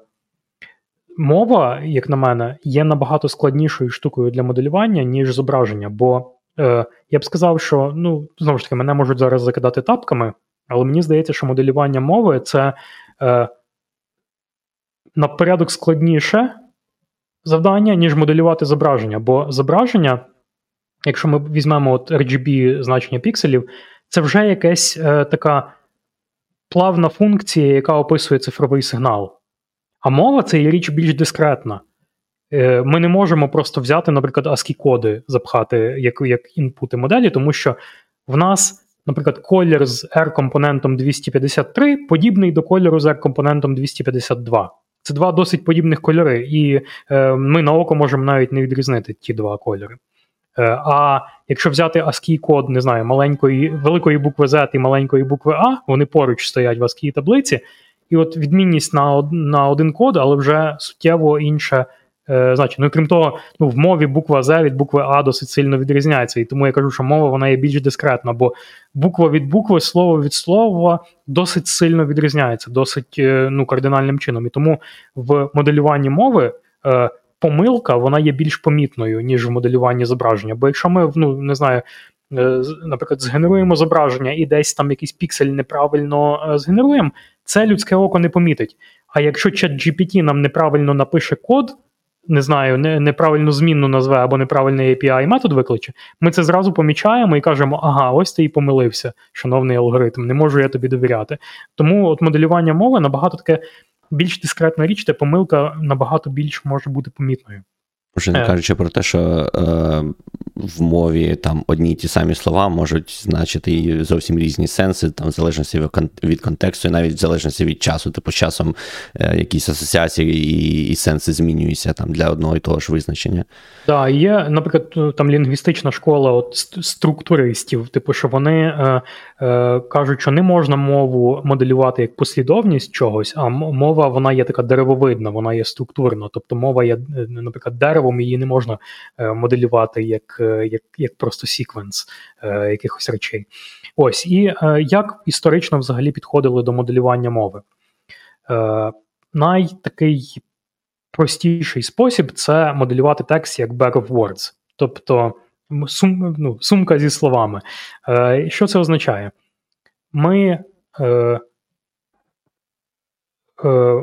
Мова, як на мене, є набагато складнішою штукою для моделювання, ніж зображення. Бо е, я б сказав, що ну, знову ж таки, мене можуть зараз закидати тапками, але мені здається, що моделювання мови це е, на порядок складніше завдання, ніж моделювати зображення. Бо зображення, якщо ми візьмемо от RGB значення пікселів, це вже якась е, така плавна функція, яка описує цифровий сигнал. А мова це є річ більш дискретна. Е, ми не можемо просто взяти, наприклад, ASCII коди запхати як як інпути моделі, тому що в нас, наприклад, колір з R-компонентом 253 подібний до кольору з R-компонентом 252. Це два досить подібних кольори, і е, ми на око можемо навіть не відрізнити ті два кольори. Е, а якщо взяти ASCII код, не знаю, маленької, великої букви Z і маленької букви А, вони поруч стоять в ASCII таблиці, і от відмінність на на один код, але вже суттєво інше е. Ну, крім того, ну, в мові буква Z від букви А досить сильно відрізняється. І тому я кажу, що мова вона є більш дискретна, бо буква від букви, слово від слова досить сильно відрізняється, досить е, ну, кардинальним чином. І тому в моделюванні мови. Е, Помилка вона є більш помітною, ніж в моделюванні зображення. Бо якщо ми ну, не знаю, е, наприклад, згенеруємо зображення і десь там якийсь піксель неправильно згенеруємо, це людське око не помітить. А якщо чат GPT нам неправильно напише код, не знаю, не, неправильну змінну назве або неправильний API метод викличе, ми це зразу помічаємо і кажемо, ага, ось ти і помилився, шановний алгоритм, не можу я тобі довіряти. Тому от моделювання мови набагато таке більш дискретна річ, де помилка набагато більш може бути помітною. Вже не е. кажучи про те, що е, в мові там одні й ті самі слова можуть значити зовсім різні сенси, там в залежності від контексту, і навіть в залежності від часу, типу часом е, якісь асоціації і, і сенси змінюються там для одного і того ж визначення. Так, є, наприклад, там лінгвістична школа от структуристів, типу, що вони е, е, кажуть, що не можна мову моделювати як послідовність чогось, а мова вона є така деревовидна, вона є структурна. Тобто мова є, е, наприклад, деревом, її не можна е, моделювати як Е, як як просто секвенс якихось речей. Ось і е, як історично взагалі підходили до моделювання мови. Найтакий простіший спосіб це моделювати текст як bag of words, тобто сум, ну, сумка зі словами. Що це означає? Ми,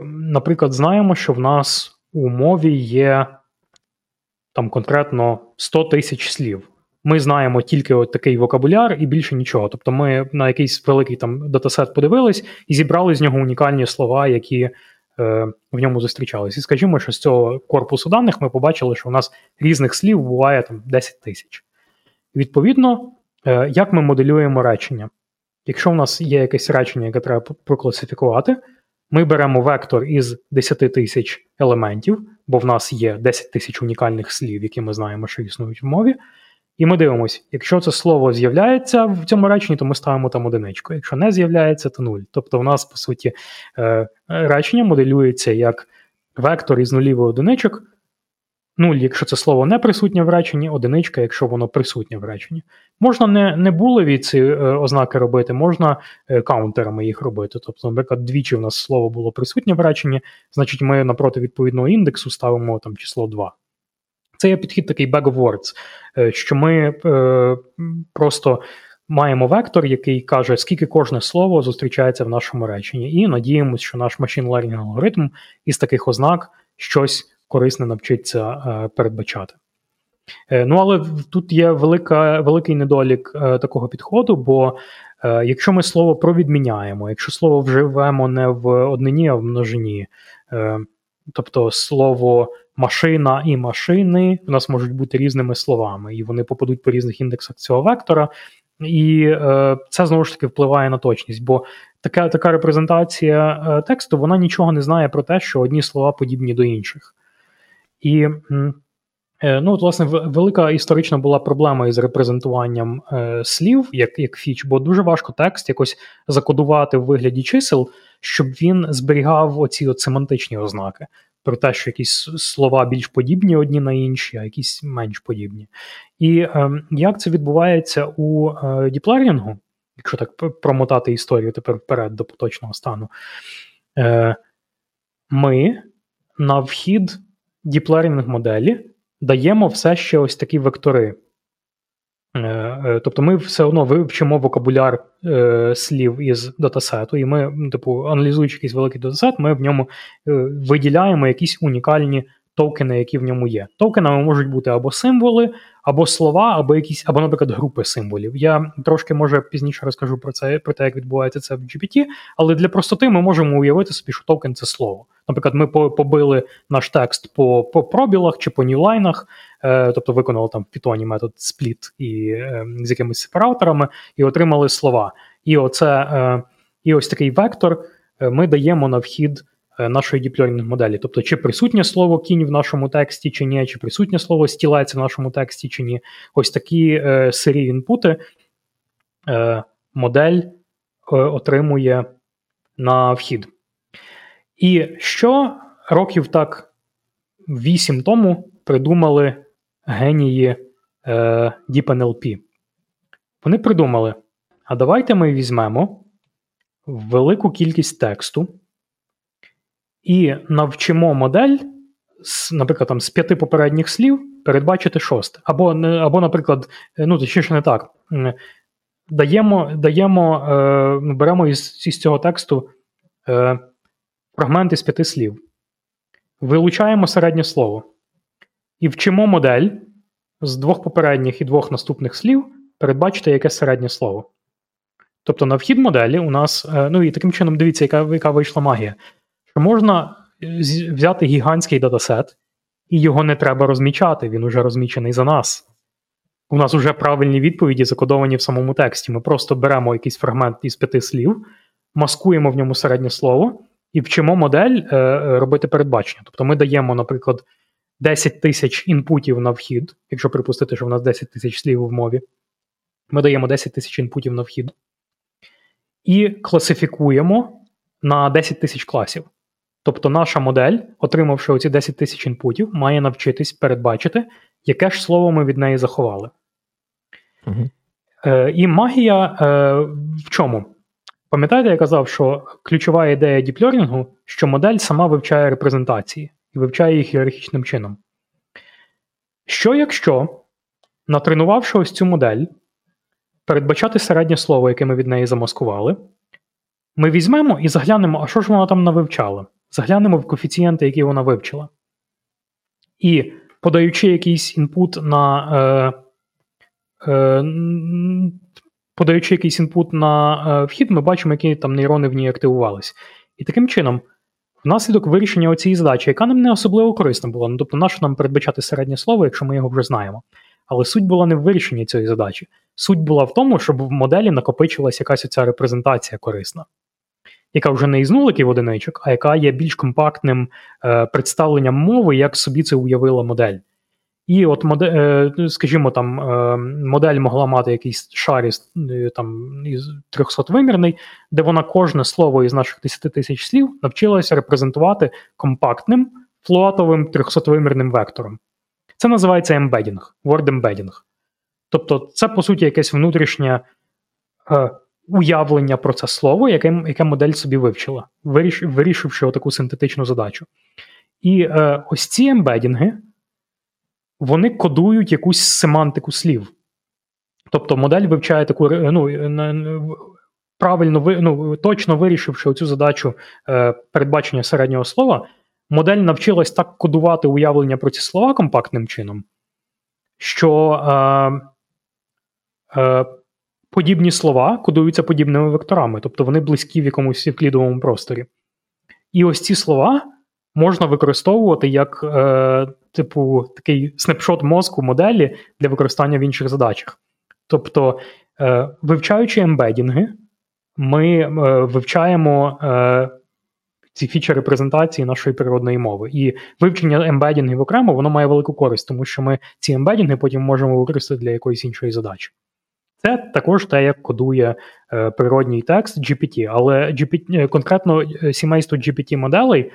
наприклад, знаємо, що в нас у мові є там конкретно 100 тисяч слів. Ми знаємо тільки от такий вокабуляр і більше нічого. Тобто, ми на якийсь великий там датасет подивились і зібрали з нього унікальні слова, які е, в ньому зустрічались. І скажімо, що з цього корпусу даних ми побачили, що у нас різних слів буває там 10 тисяч. Відповідно, е, як ми моделюємо речення? Якщо в нас є якесь речення, яке треба прокласифікувати, ми беремо вектор із 10 тисяч елементів, бо в нас є 10 тисяч унікальних слів, які ми знаємо, що існують в мові. І ми дивимося, якщо це слово з'являється в цьому реченні, то ми ставимо там одиничку. Якщо не з'являється, то нуль. Тобто, в нас, по суті, е, речення моделюється як вектор із нулів і одиничок, Нуль, якщо це слово не присутнє в реченні, одиничка, якщо воно присутнє в реченні. Можна не не булеві ці е, ознаки робити, можна е, каунтерами їх робити. Тобто, наприклад, двічі в нас слово було присутнє в реченні, значить, ми напроти відповідного індексу ставимо там число 2. Це є підхід такий bag of words, е, що ми е, просто маємо вектор, який каже, скільки кожне слово зустрічається в нашому реченні, і надіємося, що наш machine learning алгоритм із таких ознак щось корисне навчиться е, передбачати. Ну, але тут є велика, великий недолік такого підходу, бо якщо ми слово провідміняємо, якщо слово вживемо не в однині, а в множині, тобто слово машина і машини у нас можуть бути різними словами, і вони попадуть по різних індексах цього вектора. І е, це знову ж таки впливає на точність, бо така така репрезентація е, тексту вона нічого не знає про те, що одні слова подібні до інших. І е, ну, от, власне, велика історична була проблема із репрезентуванням е, слів, як як фіч, бо дуже важко текст якось закодувати в вигляді чисел, щоб він зберігав оці от семантичні ознаки про те, що якісь слова більш подібні одні на інші, а якісь менш подібні. І е, як це відбувається у е, deep learning у, якщо так промотати історію тепер вперед до поточного стану, е, ми на вхід deep learning моделі даємо все ще ось такі вектори. Е, е, тобто ми все одно вивчимо vocabulary е, слів із датасету, і ми, типу, аналізуючи якийсь великий датасет, ми в ньому виділяємо якісь унікальні токени, які в ньому є. Токенами можуть бути або символи, або слова, або якісь, або, наприклад, групи символів. Я трошки може пізніше розкажу про це, про те, як відбувається це в GPT, але для простоти ми можемо уявити собі, що токен це слово. Наприклад, ми побили наш текст по по пробілах чи по ньюлайнах, е, тобто виконали там в Python метод split і е, з якимись сепараторами, і отримали слова. І оце, е, і ось такий вектор е, ми даємо на вхід. Е, нашої діплерінг моделі. Тобто, чи присутнє слово кінь в нашому тексті, чи ні, чи присутнє слово стілець в нашому тексті, чи ні. Ось такі е, сирі інпути е, модель е, отримує на вхід. І що років так вісім тому придумали генії е, DeepNLP? Вони придумали: а давайте ми візьмемо велику кількість тексту і навчимо модель, наприклад, там з п'яти попередніх слів передбачити шосте. Або, або наприклад, ну точніше не так. Даємо, даємо, е, беремо із, із цього тексту е, фрагмент із п'яти слів, вилучаємо середнє слово і вчимо модель з двох попередніх і двох наступних слів передбачити якесь середнє слово. Тобто на вхід моделі у нас, е, ну і таким чином, дивіться, яка яка вийшла магія що можна е, взяти гігантський датасет, і його не треба розмічати, він уже розмічений за нас. У нас вже правильні відповіді закодовані в самому тексті. Ми просто беремо якийсь фрагмент із п'яти слів, маскуємо в ньому середнє слово і вчимо модель е, робити передбачення. Тобто ми даємо, наприклад, 10 тисяч інпутів на вхід, якщо припустити, що в нас 10 тисяч слів в мові. Ми даємо 10 тисяч інпутів на вхід. І класифікуємо на 10 тисяч класів. Тобто наша модель, отримавши оці 10 тисяч інпутів, має навчитись передбачити, яке ж слово ми від неї заховали. Угу. Е, І магія е, в чому? Пам'ятаєте, я казав, що ключова ідея діплерінгу, що модель сама вивчає репрезентації і вивчає їх ієрархічним чином. Що якщо, натренувавши ось цю модель, передбачати середнє слово, яке ми від неї замаскували, ми візьмемо і заглянемо, а що ж вона там навивчала? Заглянемо в коефіцієнти, які вона вивчила. І подаючи якийсь інпут на. Е, е, Подаючи якийсь інпут на е, вхід, ми бачимо, які там нейрони в ній активувались. І таким чином, внаслідок вирішення цієї задачі, яка нам не особливо корисна була, ну тобто, нащо нам передбачати середнє слово, якщо ми його вже знаємо. Але суть була не в вирішенні цієї задачі. Суть була в тому, щоб в моделі накопичилась якась оця репрезентація корисна яка вже не із нуликів одиничок, а яка є більш компактним е, представленням мови, як собі це уявила модель. І от модель, е, скажімо, там е, модель могла мати якийсь шар із е, там із 300-вимірний, де вона кожне слово із наших 10 тисяч слів навчилася репрезентувати компактним флотовим 300-вимірним вектором. Це називається ембедінг, word embedding. Тобто, це, по суті, якесь внутрішнє уявлення про це слово, яке яке модель собі вивчила, виріш, вирішивши таку синтетичну задачу. І е, ось ці ембедінги, вони кодують якусь семантику слів. Тобто модель вивчає таку ну, правильно ну, точно вирішивши цю задачу е, передбачення середнього слова, модель навчилась так кодувати уявлення про ці слова компактним чином, що е, е, подібні слова кодуються подібними векторами, тобто вони близькі в якомусь евклідовому просторі. І ось ці слова можна використовувати як, е, типу, такий снапшот мозку моделі для використання в інших задачах. Тобто, е, вивчаючи ембедінги, ми е, вивчаємо е, ці фічі репрезентації нашої природної мови. І вивчення ембедінгів окремо воно має велику користь, тому що ми ці ембедінги потім можемо використати для якоїсь іншої задачі. Це також те, як кодує е, природній текст GPT, але GPT, е, конкретно е, сімейство GPT-моделей.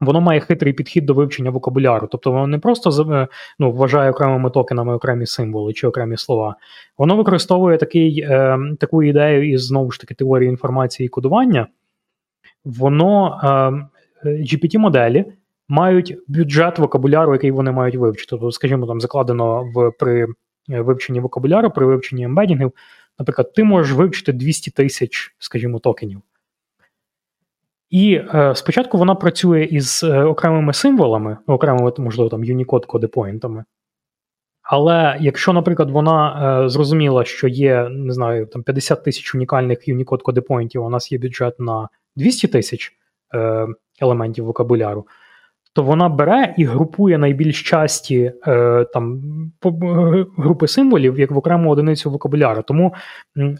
Воно має хитрий підхід до вивчення вокабуляру, тобто воно не просто е, ну, вважає окремими токенами окремі символи чи окремі слова. Воно використовує такий, е, таку ідею із знову ж таки теорії інформації і кодування. Воно е, GPT-моделі мають бюджет вокабуляру, який вони мають вивчити. Тобто, скажімо, там закладено в при вивченні вокабуляру, при вивченні ембедінгів. Наприклад, ти можеш вивчити 200 тисяч, скажімо, токенів. І е, спочатку вона працює із е, окремими символами, окремими, можливо, там Unicode кодепоінтами. Але якщо, наприклад, вона е, зрозуміла, що є, не знаю, там 50 тисяч унікальних Unicode кодепоінтів, у нас є бюджет на 200 тисяч е, елементів вокабуляру, то вона бере і групує найбільш часті е, там групи символів як в окрему одиницю вокабуляру. Тому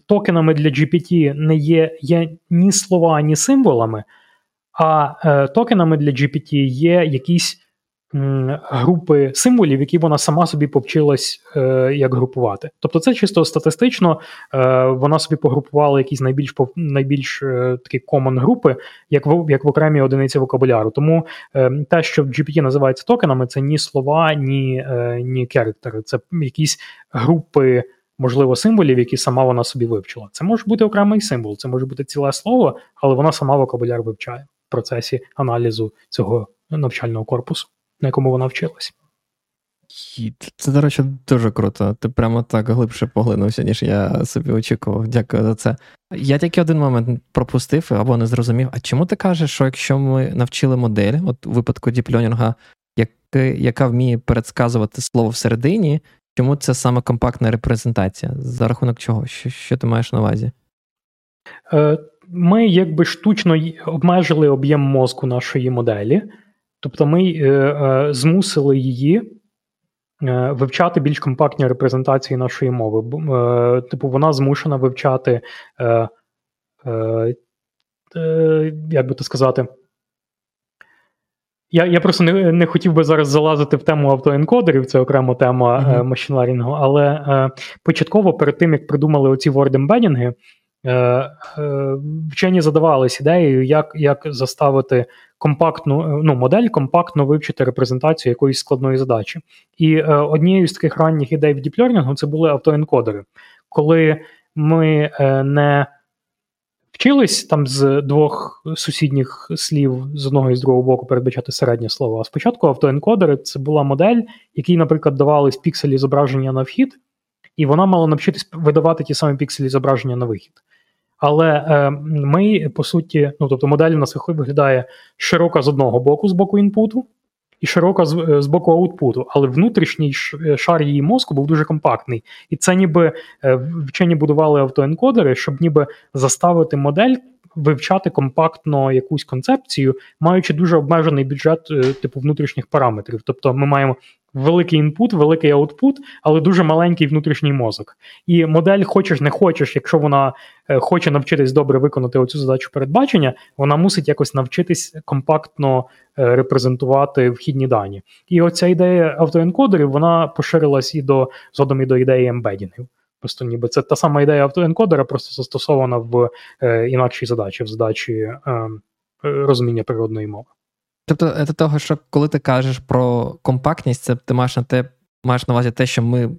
токенами для GPT не є, є ні слова, ні символами, а е, токенами для GPT є якісь групи символів, які вона сама собі повчилась е, як групувати. Тобто, це чисто статистично, е, вона собі погрупувала якісь найбільш найбільш е, такі common групи, як в як в окремій одиниці вокабуляру. Тому е, те, що в GPT називається токенами, це ні слова, ні, ні керектери, це якісь групи. Можливо, символів, які сама вона собі вивчила. Це може бути окремий символ, це може бути ціле слово, але вона сама вокабуляр вивчає в процесі аналізу цього навчального корпусу на якому вона вчилась. Це, до речі, дуже круто. Ти прямо так глибше поглинувся, ніж я собі очікував. Дякую за це. Я тільки один момент пропустив або не зрозумів. А чому ти кажеш, що якщо ми навчили модель, от у випадку діпльонінга, яка вміє передсказувати слово всередині, чому це саме компактна репрезентація? За рахунок чого? Що, що ти маєш на увазі? Е, ми якби штучно обмежили об'єм мозку нашої моделі. Тобто ми е, е, змусили її е, вивчати більш компактні репрезентації нашої мови. Типу, вона змушена вивчати, е, е, як би то сказати, я я просто не не хотів би зараз залазити в тему автоенкодерів, це окрема тема uh-huh. машинлерінгу, але початково перед тим, як придумали оці word-ембедінги, е, вчені задавались ідеєю, як як заставити компактну е, ну, модель компактно вивчити репрезентацію якоїсь складної задачі. І е, однією з таких ранніх ідей в діплернінгу це були автоенкодери, коли ми е, не вчились там з двох сусідніх слів з одного і з другого боку передбачати середнє слово. А спочатку автоенкодери це була модель, якій, наприклад, давались пікселі зображення на вхід, і вона мала навчитись видавати ті самі пікселі зображення на вихід. Але е, ми, по суті, ну тобто модель у нас виглядає широка з одного боку, з боку інпуту, і широка з, е, з боку аутпуту, але внутрішній е, шар її мозку був дуже компактний. І це ніби вчені будували автоенкодери, щоб ніби заставити модель вивчати компактно якусь концепцію, маючи дуже обмежений бюджет типу внутрішніх параметрів. Тобто ми маємо великий інпут, великий аутпут, але дуже маленький внутрішній мозок. І модель, хочеш не хочеш, якщо вона е, хоче навчитись добре виконати оцю задачу передбачення, вона мусить якось навчитись компактно е, репрезентувати вхідні дані. І оця ідея автоенкодерів вона поширилась і до згодом і до ідеї ембедінгів. Просто ніби це та сама ідея автоенкодера, просто застосована в е, інакшій задачі, в задачі е, е розуміння природної мови. Тобто, це того, що коли ти кажеш про компактність, це ти маєш на те, маєш на увазі те, що ми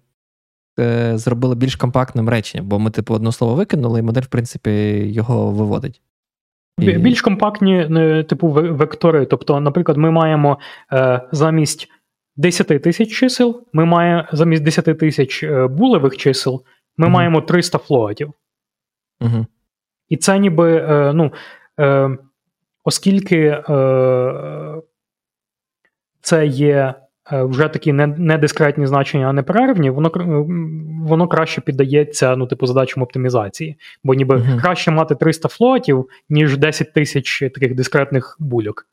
е, зробили більш компактним реченням, бо ми, типу, одне слово викинули, і модель, в принципі, його виводить. І... Більш компактні, е, типу, вектори. Тобто, наприклад, ми маємо е, замість 10 тисяч чисел, ми маємо замість 10 тисяч е, булевих чисел, ми угу. маємо 300 флоатів. Угу. І це ніби, е, ну. Е, оскільки е, це є е, вже такі недискретні значення, а не перервні, воно воно краще піддається ну, типу, задачам оптимізації. Бо ніби uh-huh. краще мати 300 флотів, ніж 10 тисяч таких дискретних бульок.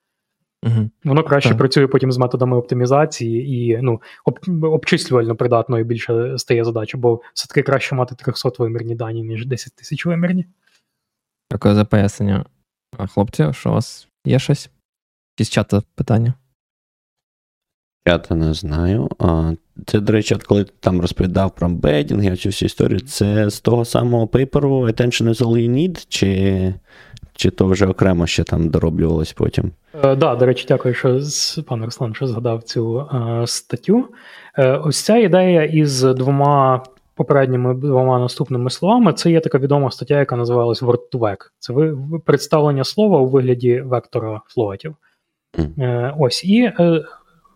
Uh-huh. Воно краще так. працює потім з методами оптимізації і ну, об, обчислювально придатною більше стає задача, бо все-таки краще мати 300 вимірні дані, ніж 10 тисяч вимірні. Дякую за пояснення. Хлопці, що у вас є щось? Якісь чата питання? Чата не знаю. Це, до речі, от коли ти там розповідав про бедінги, цю всю історію, це з того самого пейперу Attention is all you need, чи чи то вже окремо ще там дороблювалось потім? Так, е, да, до речі, дякую, що пан Руслан що згадав цю е, статтю. Е, ось ця ідея із двома попередніми двома наступними словами, це є така відома стаття, яка називалась word to vec. Це представлення слова у вигляді вектора флотів. Mm. Ось і е,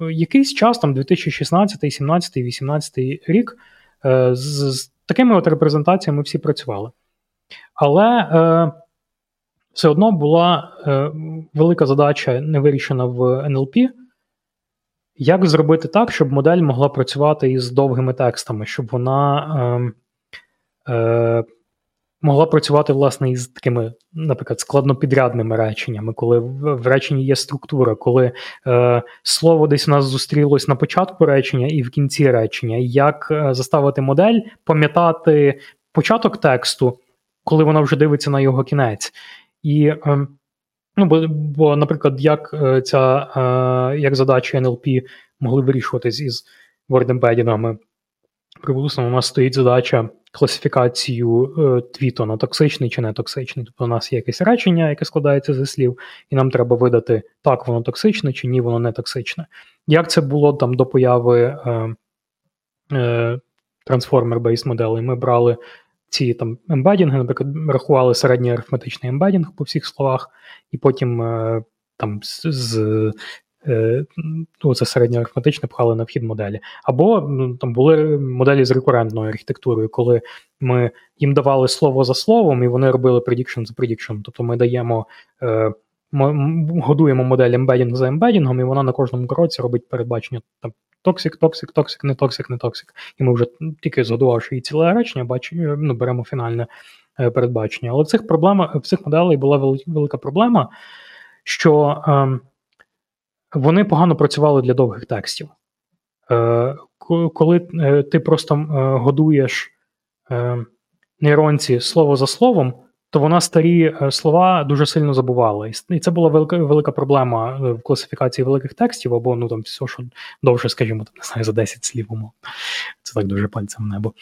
якийсь час, там 2016, 17, 18 рік, е, з, з такими от репрезентаціями всі працювали. Але е, все одно була е, велика задача не вирішена в NLP. Як зробити так, щоб модель могла працювати із довгими текстами, щоб вона е, е, могла працювати, власне, із такими, наприклад, складнопідрядними реченнями, коли в, реченні є структура, коли е, слово десь у нас зустрілось на початку речення і в кінці речення, як е, заставити модель пам'ятати початок тексту, коли вона вже дивиться на його кінець. І е, Ну, бо, бо, наприклад, як е, ця е, як задачі NLP могли вирішуватись із word-ембедінгами. Припустимо, у нас стоїть задача класифікацію е, твіту на токсичний чи не токсичний. Тобто у нас є якесь речення, яке складається зі слів, і нам треба видати, так, воно токсичне чи ні, воно не токсичне. Як це було там до появи е, е, трансформер-бейс моделей? Ми брали ці там ембедінги, наприклад, рахували середній арифметичний ембедінг по всіх словах, і потім е, там з. Е, ну, це середньо арифметичне пхали на вхід моделі. Або ну, там були моделі з рекурентною архітектурою, коли ми їм давали слово за словом, і вони робили prediction за prediction. Тобто ми даємо, е, ми годуємо модель ембедінг за ембедінгом, і вона на кожному кроці робить передбачення там токсик, токсик, токсик, не токсик, не токсик. І ми вже тільки згодувавши її ціле речення, бачимо, ну, беремо фінальне е, передбачення. Але в цих проблемах, в цих моделей була велика проблема, що е, вони погано працювали для довгих текстів. Е, Коли е, ти просто е, годуєш е, нейронці слово за словом, то вона старі е, слова дуже сильно забувала. І це була велика велика проблема е, в класифікації великих текстів, або ну там все, що довше, скажімо, там, не знаю, за 10 слів умов. Це так дуже пальцем в небо.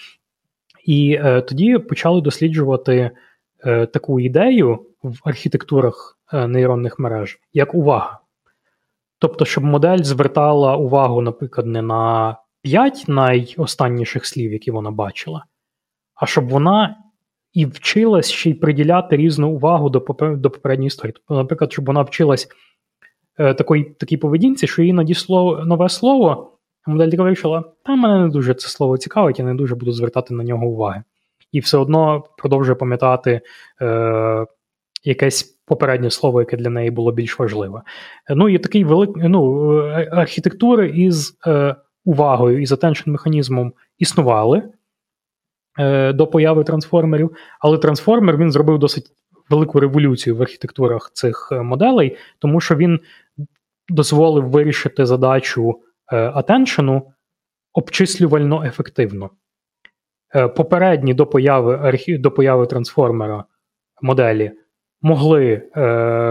І е, тоді почали досліджувати е, таку ідею в архітектурах е, нейронних мереж, як увага. Тобто, щоб модель звертала увагу, наприклад, не на 5 найостанніших слів, які вона бачила, а щоб вона і вчилась ще й приділяти різну увагу до до попередньої історії. Тобто, наприклад, щоб вона вчилась е, такої, такій поведінці, що їй надійшло нове слово, а модель вирішила, та мене не дуже це слово цікавить, я не дуже буду звертати на нього уваги. І все одно продовжує пам'ятати е, якесь попереднє слово, яке для неї було більш важливе. Ну і такий великий ну, е, архітектури із е, увагою із attention механізмом існували. Е, до появи трансформерів, але трансформер він зробив досить велику революцію в архітектурах цих е, моделей, тому що він дозволив вирішити задачу атеншену обчислювально ефективно. Е, попередні до появи до появи трансформера моделі могли е,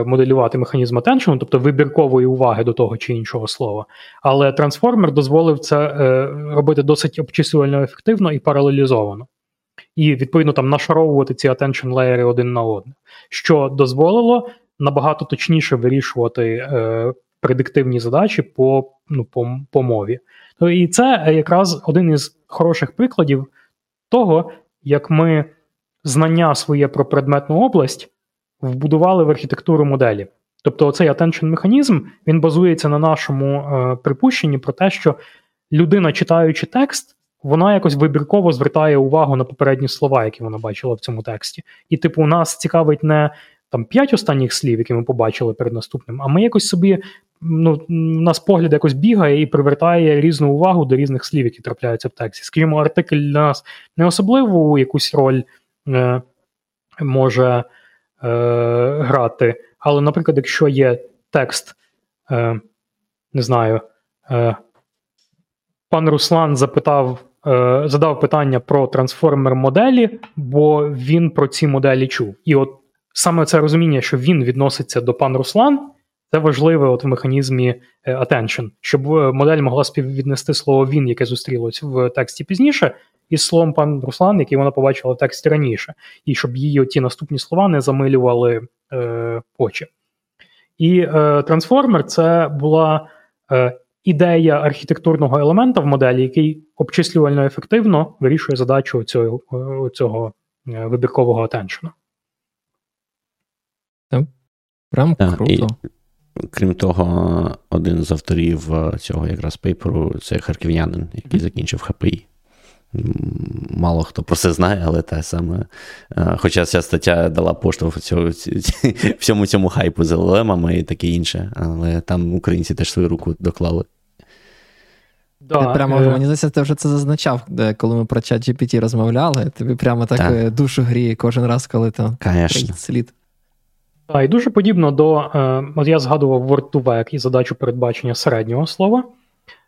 моделювати механізм attention, тобто вибіркової уваги до того чи іншого слова. Але трансформер дозволив це е, робити досить обчислювально ефективно і паралелізовано. І, відповідно, там нашаровувати ці attention леєри один на один, що дозволило набагато точніше вирішувати е, предиктивні задачі по ну, по, по мові. І це якраз один із хороших прикладів того, як ми знання своє про предметну область вбудували в архітектуру моделі. Тобто, цей attention механізм він базується на нашому е, припущенні про те, що людина, читаючи текст, вона якось вибірково звертає увагу на попередні слова, які вона бачила в цьому тексті. І, типу, нас цікавить не там п'ять останніх слів, які ми побачили перед наступним, а ми якось собі ну, у нас погляд якось бігає і привертає різну увагу до різних слів, які трапляються в тексті. Скажімо, артикль для нас не особливу якусь роль е, може грати. Але, наприклад, якщо є текст, е, не знаю, е, пан Руслан запитав. Е, задав питання про трансформер моделі, бо він про ці моделі чув. І от саме це розуміння, що він відноситься до пан Руслан, це важливе от в механізмі е, attention, щоб е, модель могла співвіднести слово він, яке зустрілось в тексті пізніше, із словом пан Руслан, який вона побачила в тексті раніше, і щоб її ті наступні слова не замилювали е, очі. І е, трансформер це була е, ідея архітектурного елемента в моделі, який обчислювально ефективно вирішує задачу цього, цього вибіркового атеншену. Прям круто. І, крім того, один з авторів е, цього якраз пейперу це харків'янин, який закінчив ХПІ. Мало хто про це знає, але те саме. Е, хоча ця стаття дала поштовх всьому цьому хайпу з LLM і таке інше, але там українці теж свою руку доклали. Да, ти прямо, е... Мені здається, ти вже це зазначав, коли ми про чат GPT розмовляли. Тобі прямо так, так. душу гріє кожен раз, коли то слід. Так, і дуже подібно до. Е, от я згадував Word2Vec і задачу передбачення середнього слова.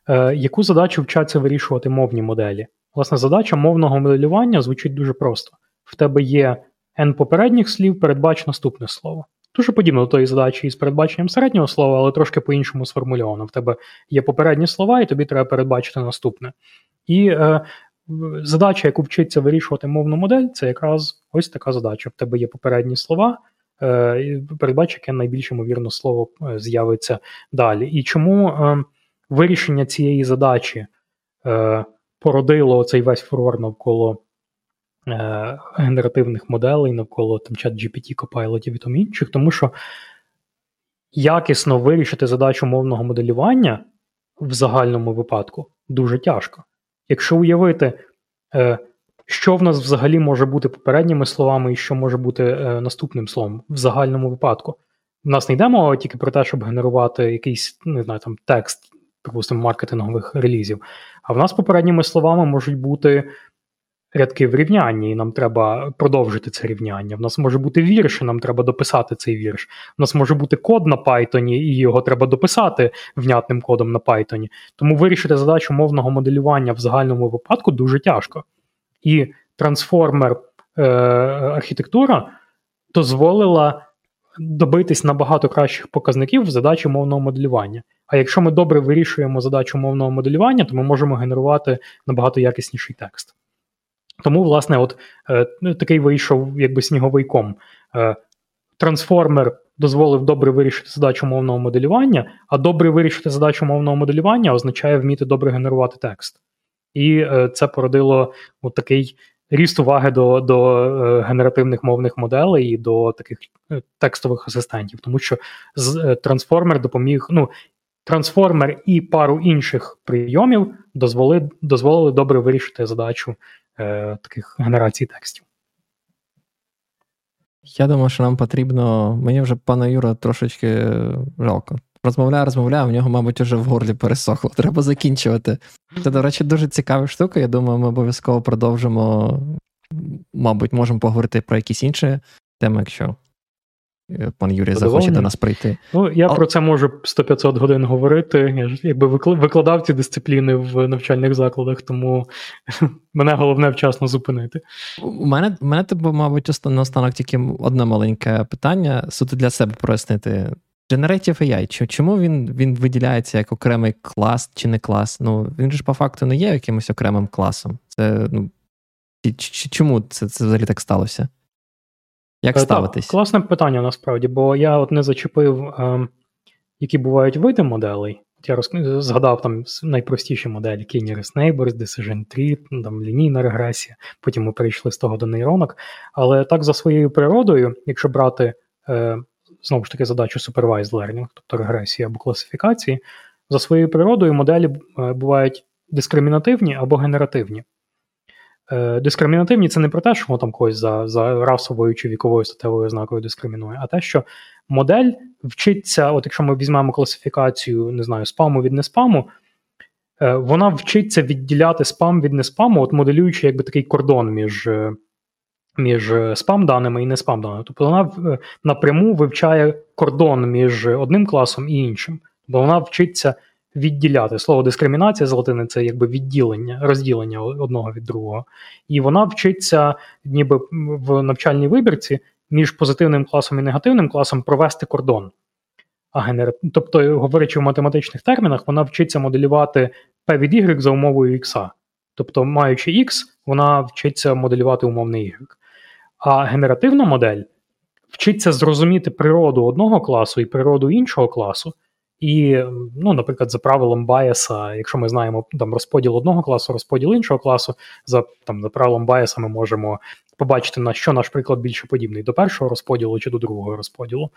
Е, яку задачу вчаться вирішувати мовні моделі? Власне, задача мовного моделювання звучить дуже просто. В тебе є N попередніх слів, передбач наступне слово. Дуже подібно до тої задачі із передбаченням середнього слова, але трошки по-іншому сформульовано. В тебе є попередні слова, і тобі треба передбачити наступне. І е, задача, яку вчиться вирішувати мовну модель, це якраз ось така задача. В тебе є попередні слова, передбач, яке найбільш ймовірно слово е, з'явиться далі. І чому е, вирішення цієї задачі е, породило цей весь фурор навколо Е, генеративних моделей навколо там чат GPT, Copilot і там інших, тому що якісно вирішити задачу мовного моделювання в загальному випадку дуже тяжко. Якщо уявити, е, що в нас взагалі може бути попередніми словами і що може бути е, наступним словом в загальному випадку. У нас не йде мова тільки про те, щоб генерувати якийсь не знаю, там текст, припустимо, маркетингових релізів. А в нас попередніми словами можуть бути рядки в рівнянні, і нам треба продовжити це рівняння. В нас може бути вірш, і нам треба дописати цей вірш. У нас може бути код на Python, і його треба дописати внятним кодом на Python. Тому вирішити задачу мовного моделювання в загальному випадку дуже тяжко. І трансформер е, архітектура дозволила добитись набагато кращих показників в задачі мовного моделювання. А якщо ми добре вирішуємо задачу мовного моделювання, то ми можемо генерувати набагато якісніший текст. Тому, власне, от е, ну, такий вийшов якби сніговий ком. Е, Трансформер дозволив добре вирішити задачу мовного моделювання, а добре вирішити задачу мовного моделювання означає вміти добре генерувати текст. І е, це породило от такий ріст уваги до до е, генеративних мовних моделей і до таких е, текстових асистентів, тому що трансформер допоміг. ну, Трансформер і пару інших прийомів дозволили дозволили добре вирішити задачу е, таких генерацій текстів. Я думаю, що нам потрібно. Мені вже пана Юра трошечки жалко. Розмовляє, розмовляє, в нього, мабуть, вже в горлі пересохло. Треба закінчувати. Це, до речі, дуже цікава штука. Я думаю, ми обов'язково продовжимо. Мабуть, можемо поговорити про якісь інші теми, якщо Е, пан Юрій захоче до нас прийти. Ну, я а... про це можу 100-500 годин говорити. Я ж якби викладав ці дисципліни в навчальних закладах, тому мене головне вчасно зупинити. У мене, у мене типу, мабуть, наостанок тільки одне маленьке питання, суто для себе прояснити. Generative AI, чому він він виділяється як окремий клас чи не клас? Ну, він ж по факту не є якимось окремим класом. Це, ну, Чому це, це взагалі так сталося? Як е, ставитись? Так, Класне питання насправді, бо я от не зачепив, е, які бувають види моделей. От Я роз... згадав там найпростіші моделі: K-nearest neighbors, Decision Tree, ну, там лінійна регресія. Потім ми перейшли з того до нейронок. Але так за своєю природою, якщо брати е, знову ж таки задачу supervised learning, тобто регресії або класифікації, за своєю природою моделі е, бувають дискримінативні або генеративні. Е, дискримінативні це не про те, що воно там когось за за расовою чи віковою статевою ознакою дискримінує, а те, що модель вчиться, от якщо ми візьмемо класифікацію, не знаю, спаму від неспаму, е, вона вчиться відділяти спам від неспаму, от моделюючи якби такий кордон між між спам-даними і не спам-даними. Тобто вона напряму вивчає кордон між одним класом і іншим. Бо вона вчиться відділяти. Слово дискримінація з латини це якби відділення, розділення одного від другого. І вона вчиться, ніби в навчальній вибірці між позитивним класом і негативним класом провести кордон. А генер... Тобто, говорячи в математичних термінах, вона вчиться моделювати P від Y за умовою X. Тобто, маючи X, вона вчиться моделювати умовний Y. А генеративна модель вчиться зрозуміти природу одного класу і природу іншого класу, і, ну, наприклад, за правилом Байеса, якщо ми знаємо там розподіл одного класу, розподіл іншого класу, за там за правилом Байеса ми можемо побачити, на що наш приклад більше подібний до першого розподілу чи до другого розподілу,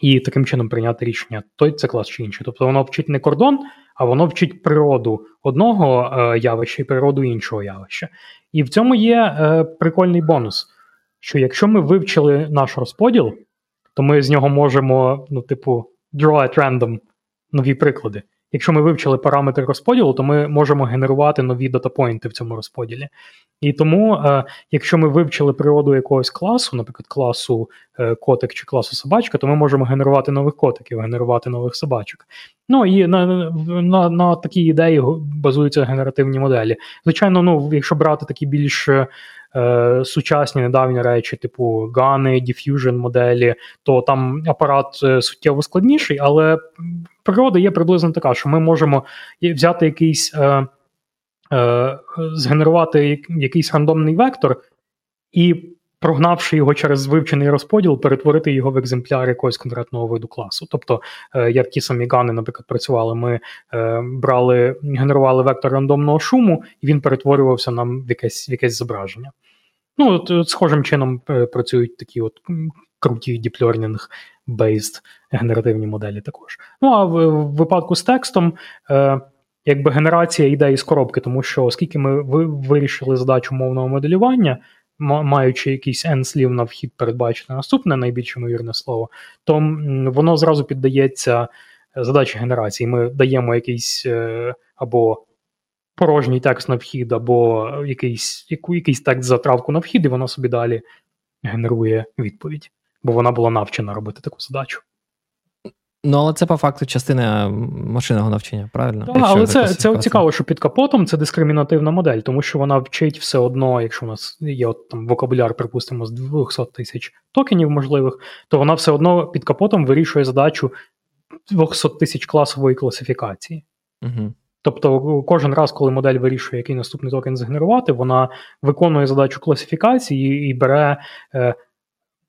і таким чином прийняти рішення, той це клас чи інший. Тобто воно вчить не кордон, а воно вчить природу одного е, явища і природу іншого явища. І в цьому є е, прикольний бонус, що якщо ми вивчили наш розподіл, то ми з нього можемо, ну, типу draw at random нові приклади. Якщо ми вивчили параметри розподілу, то ми можемо генерувати нові датапойнти в цьому розподілі. І тому, е, якщо ми вивчили природу якогось класу, наприклад, класу е, котик чи класу собачка, то ми можемо генерувати нових котиків, генерувати нових собачок. Ну і на на, на такій ідеї базуються генеративні моделі. Звичайно, ну, якщо брати такі більш е, сучасні недавні речі, типу Гани, Diffusion моделі, то там апарат е, суттєво складніший, але природа є приблизно така, що ми можемо взяти якийсь. Е, е, Згенерувати якийсь рандомний вектор і прогнавши його через вивчений розподіл, перетворити його в екземпляр якогось конкретного виду класу. Тобто, е, як ті самі гани, наприклад, працювали, ми е, брали, генерували вектор рандомного шуму, і він перетворювався нам в якесь в якесь зображення. Ну, от, от схожим чином е, працюють такі от круті deep learning based генеративні моделі також. Ну а в, в випадку з текстом. Е, Якби генерація йде із коробки, тому що оскільки ми вирішили задачу мовного моделювання, маючи якийсь n слів на вхід передбачити наступне найбільш ймовірне слово, то воно зразу піддається е, задачі генерації. Ми даємо якийсь е, або порожній текст на вхід, або якийсь якийсь текст затравку на вхід, і воно собі далі генерує відповідь, бо вона була навчена робити таку задачу. Ну, але це по факту частина машинного навчання, правильно? Так, але це це цікаво, що під капотом це дискримінативна модель, тому що вона вчить все одно, якщо у нас є от, там вокабуляр, припустимо, з 200 тисяч токенів можливих, то вона все одно під капотом вирішує задачу 200 тисяч класової класифікації. Угу. Тобто, кожен раз, коли модель вирішує, який наступний токен згенерувати, вона виконує задачу класифікації і бере. Е,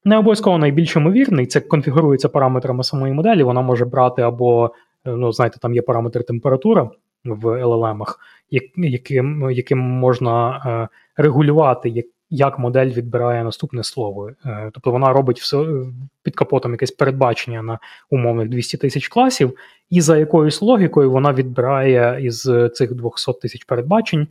не обов'язково найбільш ймовірний, це конфігурується параметрами самої моделі. Вона може брати або, е, ну, знаєте, там є параметр температура в LLM, яким яким можна е, регулювати, як модель відбирає наступне слово. Е, тобто вона робить все під капотом якесь передбачення на умовних 200 тисяч класів, і за якоюсь логікою вона відбирає із цих 200 тисяч передбачень,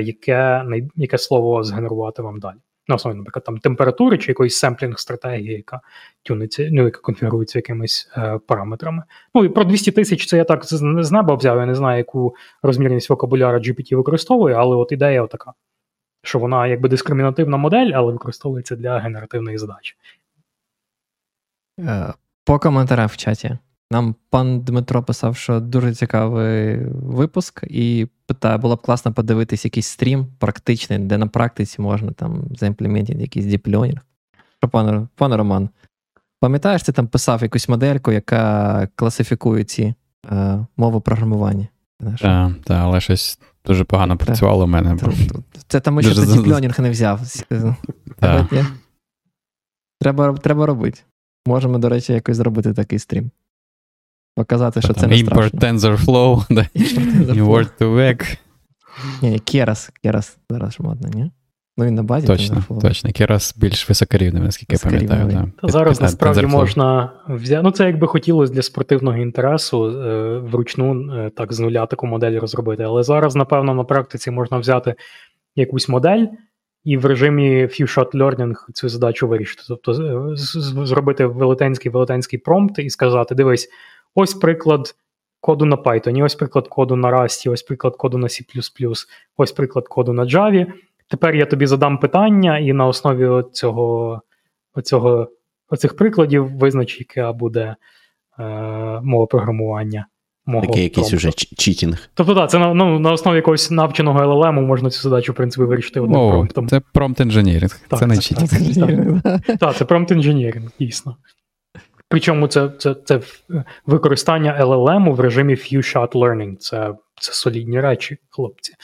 яке яке слово згенерувати вам далі на основі, наприклад, там температури чи якоїсь семплінг стратегії, яка тюниться, ну, яка конфігурується якимись е, параметрами. Ну і про 200 тисяч це я так з неба взяв. Я не знаю, яку розмірність вокабуляра GPT використовує, але от ідея така, що вона якби дискримінативна модель, але використовується для генеративної задачі. Е, по коментарях в чаті. Нам пан Дмитро писав, що дуже цікавий випуск, і питає, було б класно подивитись якийсь стрім практичний, де на практиці можна там заімплементити якийсь діпльонінг. Що, пане, пане Роман, пам'ятаєш, ти там писав якусь модельку, яка класифікує ці е, мови програмування? Так, та, але щось дуже погано працювало в мене. Та, це тому, що ти діпльонінг не взяв. Треба, Треба робити. Можемо, до речі, якось зробити такий стрім. Показати, що це не Import TensorFlow, Word to Vec. Ні, Keras, Keras зараз модно, ні? Ну він на базі. Точно, точно. Keras більш високорівним, наскільки я пам'ятаю. Та зараз насправді можна взяти. Ну, це якби хотілося для спортивного інтересу е, вручну е, так з нуля таку модель розробити. Але зараз, напевно, на практиці можна взяти якусь модель, і в режимі few-shot learning цю задачу вирішити. Тобто зробити велетенський велетенський промпт і сказати: дивись, ось приклад коду на Python, ось приклад коду на Rust, ось приклад коду на C, ось приклад коду на Java. Тепер я тобі задам питання, і на основі цього, оцього, оцих прикладів визнач, яка буде е, мова програмування. мого Такий якийсь уже читінг. Тобто, так, це на ну, на основі якогось навченого LLM можна цю задачу, в принципі, вирішити одним О, промптом. Це промпт інженіринг. Це не читінг. Так, це промпт інженіринг, дійсно. Причому це це, це використання LLM в режимі few-shot learning. Це це солідні речі, хлопці.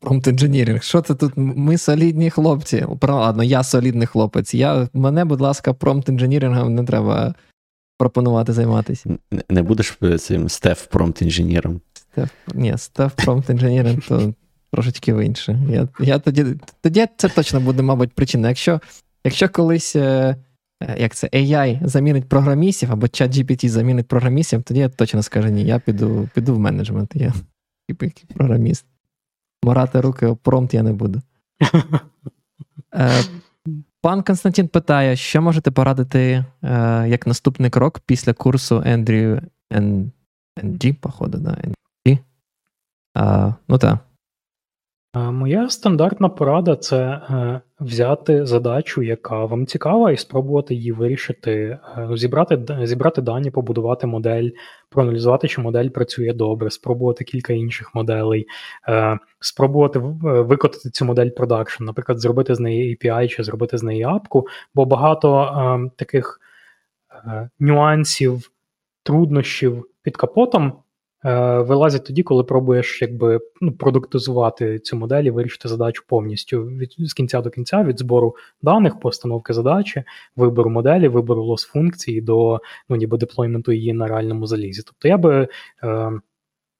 Промпт інженіринг. Що це тут? Ми солідні хлопці. Ладно, я солідний хлопець. Я, Мене, будь ласка, промпт інженірингом не треба пропонувати займатися. Не, не будеш цим стеф промпт інженіром? Ні, стеф промпт інженіринг то трошечки в інше. Я, я тоді, тоді це точно буде, мабуть, причина. Якщо якщо колись е, е, як це AI замінить програмістів або чат GPT замінить програмістів, тоді я точно скажу ні, я піду піду в менеджмент. Я програміст. Морати руки об промпт я не буду. Е, Пан Константин питає, що можете порадити е, як наступний крок після курсу Andrew NG, походу, да? А, Ну так. Моя стандартна порада це е, взяти задачу, яка вам цікава, і спробувати її вирішити, е, зібрати зібрати дані, побудувати модель, проаналізувати, чи модель працює добре, спробувати кілька інших моделей, е, спробувати викотати цю модель продакшн, наприклад, зробити з неї API чи зробити з неї апку, бо багато таких нюансів, труднощів під капотом. Е, вилазять тоді, коли пробуєш якби ну, продуктизувати цю модель і вирішити задачу повністю від з кінця до кінця, від збору даних, постановки задачі, вибору моделі, вибору лос функції до ну, ніби деплойменту її на реальному залізі. Тобто я би е,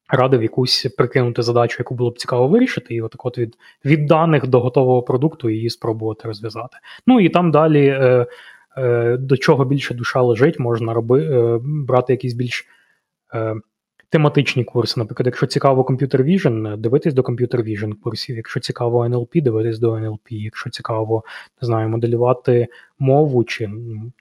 радив якусь прикинути задачу, яку було б цікаво вирішити, і отак от від від даних до готового продукту її спробувати розв'язати. Ну і там далі е, е, до чого більше душа лежить, можна роби, е, брати якісь більш. Е, тематичні курси. Наприклад, якщо цікаво Computer Vision, дивитись до Computer Vision курсів. Якщо цікаво NLP, дивитись до NLP. Якщо цікаво, не знаю, моделювати мову чи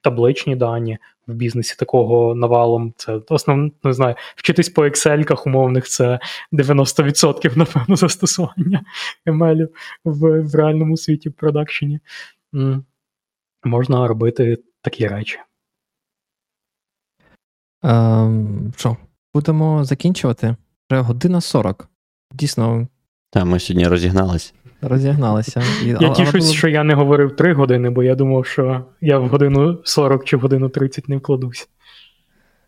табличні дані в бізнесі такого навалом, це основно не знаю, вчитись по Excel умовних це 90% напевно застосування ML в, в реальному світі в продакшені. Можна робити такі речі. Um, що? Будемо закінчувати. Вже година 40. Дійсно. Так, ми сьогодні розігналися. Розігналися. Я але, тішусь, було... що я не говорив 3 години, бо я думав, що я в годину 40 чи в годину 30 не вкладусь.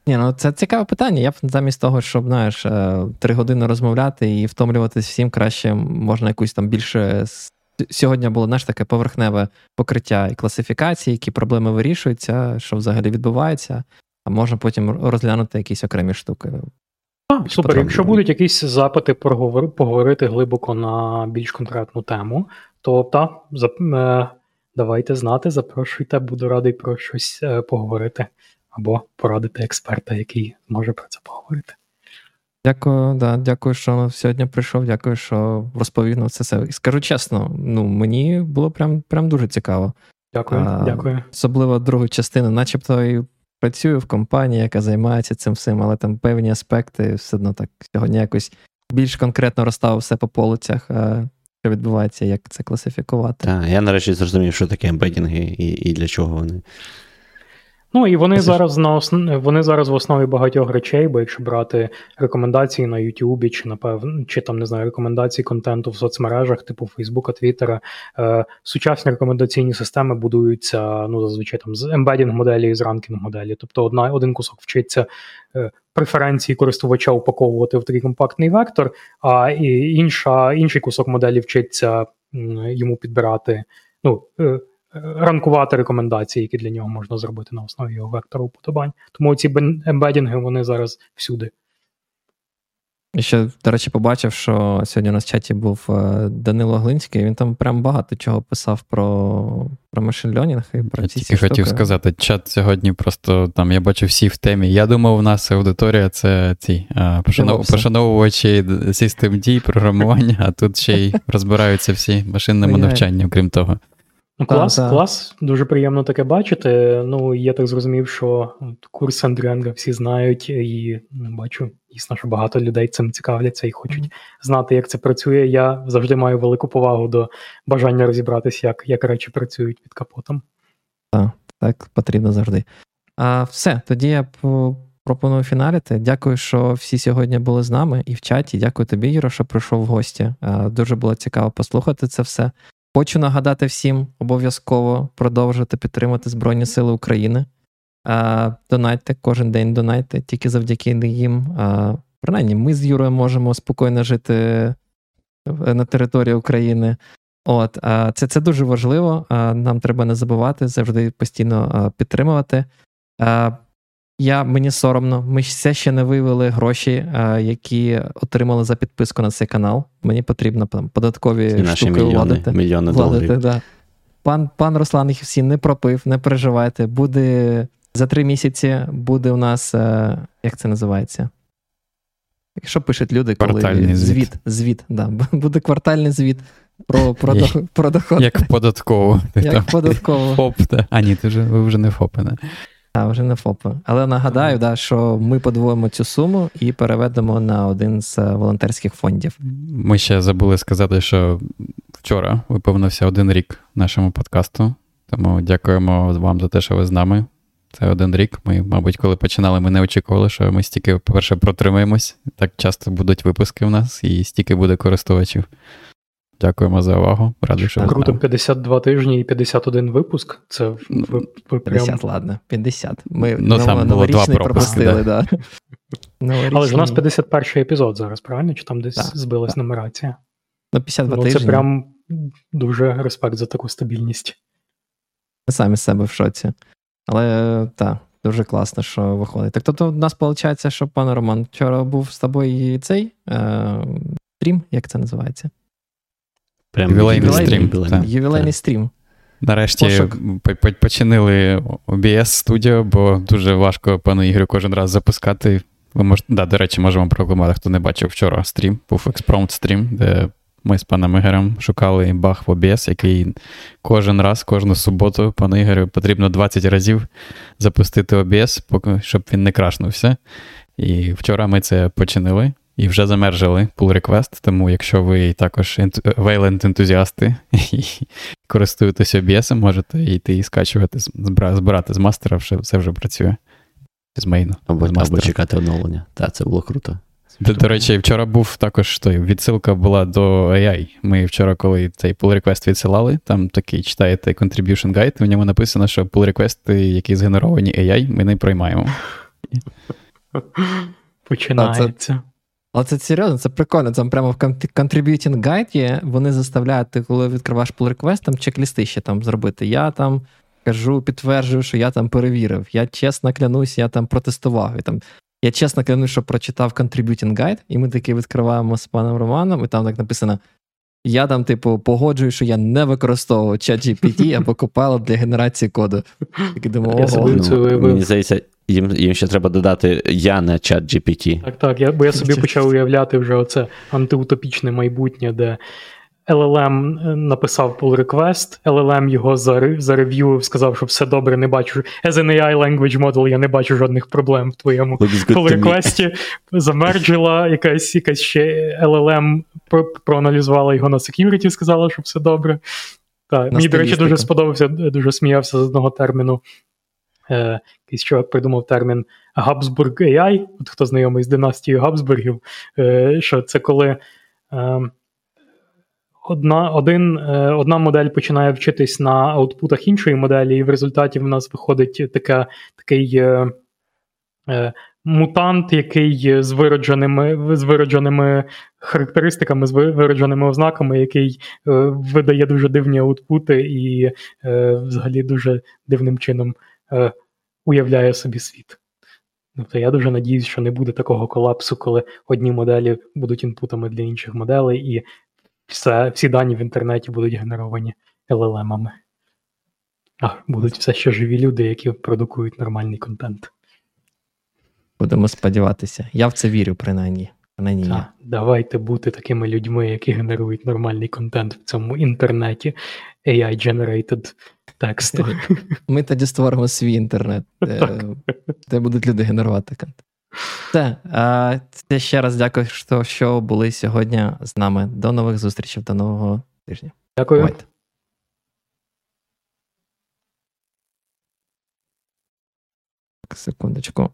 Ні, ну це цікаве питання. Я б замість того, щоб знаєш, е, три години розмовляти і втомлюватись всім, краще можна якусь там більше. Сьогодні було знаєш, таке поверхневе покриття і класифікації, які проблеми вирішуються, що взагалі відбувається а можна потім розглянути якісь окремі штуки. А, Супер, якщо будуть якісь запити поговорити глибоко на більш конкретну тему, то та, за, е, давайте знати, запрошуйте, буду радий про щось е, поговорити або порадити експерта, який може про це поговорити. Дякую, да, дякую, що сьогодні прийшов. Дякую, що розповів на це все. Скажу чесно, ну мені було прям прям дуже цікаво. Дякую, а, дякую. Особливо другу частину, начебто і працюю в компанії, яка займається цим всім, але там певні аспекти все одно так сьогодні якось більш конкретно розставив все по полицях. Що відбувається, як це класифікувати? Так, я нарешті зрозумів, що таке embedding и і і для чого вони. Ну і вони зараз на основ... вони зараз в основі багатьох речей, бо якщо брати рекомендації на YouTube, чи напевно, чи там не знаю, рекомендації контенту в соцмережах, типу Фейсбука, Твіттера, е, сучасні рекомендаційні системи будуються ну зазвичай там з embedding моделі і з ranking моделі. Тобто одна один кусок вчиться е, преференції користувача упаковувати в такий компактний вектор, а і інша, інший кусок моделі вчиться йому підбирати. ну, е, ранкувати рекомендації, які для нього можна зробити на основі його вектора уподобань. Тому ці ембедінги вони зараз всюди. ще, до речі, побачив, що сьогодні у нас в чаті був е, Данило Глинський, він там прям багато чого писав про про машин-льонінг і про я ці тільки штуки. хотів сказати, чат сьогодні просто там я бачу всі в темі. Я думав, у нас аудиторія це ці а, пошанов... пошановувачі систем дій, програмування, а тут ще й розбираються всі машинними навчанням, крім того. Ну, клас, так, клас, дуже приємно таке бачити. Ну, я так зрозумів, що курс Андріанга всі знають, і ну, бачу, дійсно, що багато людей цим цікавляться і хочуть знати, як це працює. Я завжди маю велику повагу до бажання розібратися, як як речі працюють під капотом. Так, так потрібно завжди. А все, тоді я пропоную фіналіти. Дякую, що всі сьогодні були з нами і в чаті. Дякую тобі, Юро, що прийшов в гості. Дуже було цікаво послухати це все. Хочу нагадати всім обов'язково продовжити підтримати Збройні Сили України. Донайте кожен день донайте, тільки завдяки їм. Принаймні, ми з Юрою можемо спокійно жити на території України. От, Це це дуже важливо. Нам треба не забувати, завжди постійно підтримувати. Я Мені соромно, ми все ще не вивели гроші, які отримали за підписку на цей канал. Мені потрібно там податкові І наші штуки мільйони, владити. мільйони владити, доларів. Да. Пан пан Руслан їх всі не пропив, не переживайте. Буде за три місяці буде у нас, е, як це називається? Що пишуть люди, коли Квартальний звіт. звіт, звіт, да. Буде квартальний звіт про про, до, про доход. Як податково. Як податково. ФОП, А ні, ти вже, ви вже не ФОПи, не? А, вже не ФОПи. Але нагадаю, да, що ми подвоїмо цю суму і переведемо на один з е, волонтерських фондів. Ми ще забули сказати, що вчора виповнився один рік нашому подкасту. Тому дякуємо вам за те, що ви з нами. Це один рік. Ми, мабуть, коли починали, ми не очікували, що ми стільки, по-перше, протримаємось. Так часто будуть випуски в нас, і стільки буде користувачів. Дякуємо за увагу. Радий, що Круто, 52 тижні і 51 випуск. Це ви, ви, ви 50, прям... ладно, 50. Ми ну, нов, там новорічний пропустили, да. Але ж у нас 51 епізод зараз, правильно? Чи там десь так, збилась так. нумерація? Ну, 52 ну, тижні. Це прям дуже респект за таку стабільність. Ми самі з себе в шоці. Але так, дуже класно, що виходить. Так тобто, у нас виходить, що пане Роман, вчора був з тобою цей е, стрім, як це називається? Прям ювілейний стрім. Ювілейний стрім. Нарешті Пошук. починили OBS Studio, бо дуже важко пану Ігорю кожен раз запускати. Ви можете, да, До речі, можемо прокламати, хто не бачив вчора стрім, був Exprompt стрім, де ми з паном Ігорем шукали баг в OBS, який кожен раз, кожну суботу, пану Ігорю потрібно 20 разів запустити OBS, щоб він не крашнувся. І вчора ми це починили. І вже замержили pull request, тому якщо ви також Wayland ентузіасти і користуєтесь OBS, можете йти і скачувати, збирати з мастера, все, все вже працює. З мейну. Або, з або чекати оновлення. Так, це було круто. До, до речі, вчора був також той, відсилка була до AI. Ми вчора, коли цей pull request відсилали, там такий читаєте contribution guide, в ньому написано, що pull request, які згенеровані AI, ми не приймаємо. Починається. Але це серйозно, це прикольно. Там прямо в Contributing Guide є, вони заставляють, ти, коли відкриваєш pull request, там чек-лісти ще там зробити. Я там кажу, підтверджую, що я там перевірив. Я чесно клянусь, я там протестував. І там, Я чесно клянусь, що прочитав Contributing Guide, і ми таки відкриваємо з паном Романом, і там так написано: я там, типу, погоджую, що я не використовував ChatGPT або Copilot для генерації коду. Так, думаю, я собі ну, Мені здається, їм їм ще треба додати я на чат GPT. Так, так, я, бо я собі почав уявляти вже оце антиутопічне майбутнє, де LLM е, написав pull request, LLM його зарев'ював, сказав, що все добре, не бачу. As an AI language model, я не бачу жодних проблем в твоєму pull request. Замерджила якась якась ще LLM проаналізувала його на security, сказала, що все добре. Так, Мені, до речі, дуже сподобався, дуже сміявся з одного терміну. Якийсь чоловік придумав термін Габсбург AI, от хто знайомий з династією Габсбургів, е, що це коли. Е, одна один, е, одна модель починає вчитись на аутпутах іншої моделі, і в результаті в нас виходить така, такий мутант, який з виродженими з виродженими характеристиками, з виродженими ознаками, який видає дуже дивні аутпути і взагалі дуже дивним чином уявляє собі світ. Тобто я дуже надіюсь, що не буде такого колапсу, коли одні моделі будуть інпутами для інших моделей, і все, всі дані в інтернеті будуть генеровані LLM-ами. А будуть все ще живі люди, які продукують нормальний контент. Будемо сподіватися. Я в це вірю, принаймні. принаймні Так, Давайте бути такими людьми, які генерують нормальний контент в цьому інтернеті AI-generated тексту. Ми тоді створимо свій інтернет, де, де будуть люди генерувати контент. Все. Це ще раз дякую, що були сьогодні з нами. До нових зустрічей, до нового тижня. Дякую. Бувайте. Секундочку.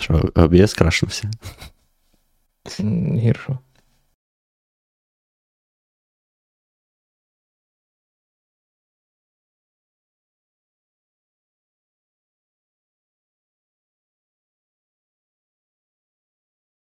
Що, OBS крашнувся? Гірше.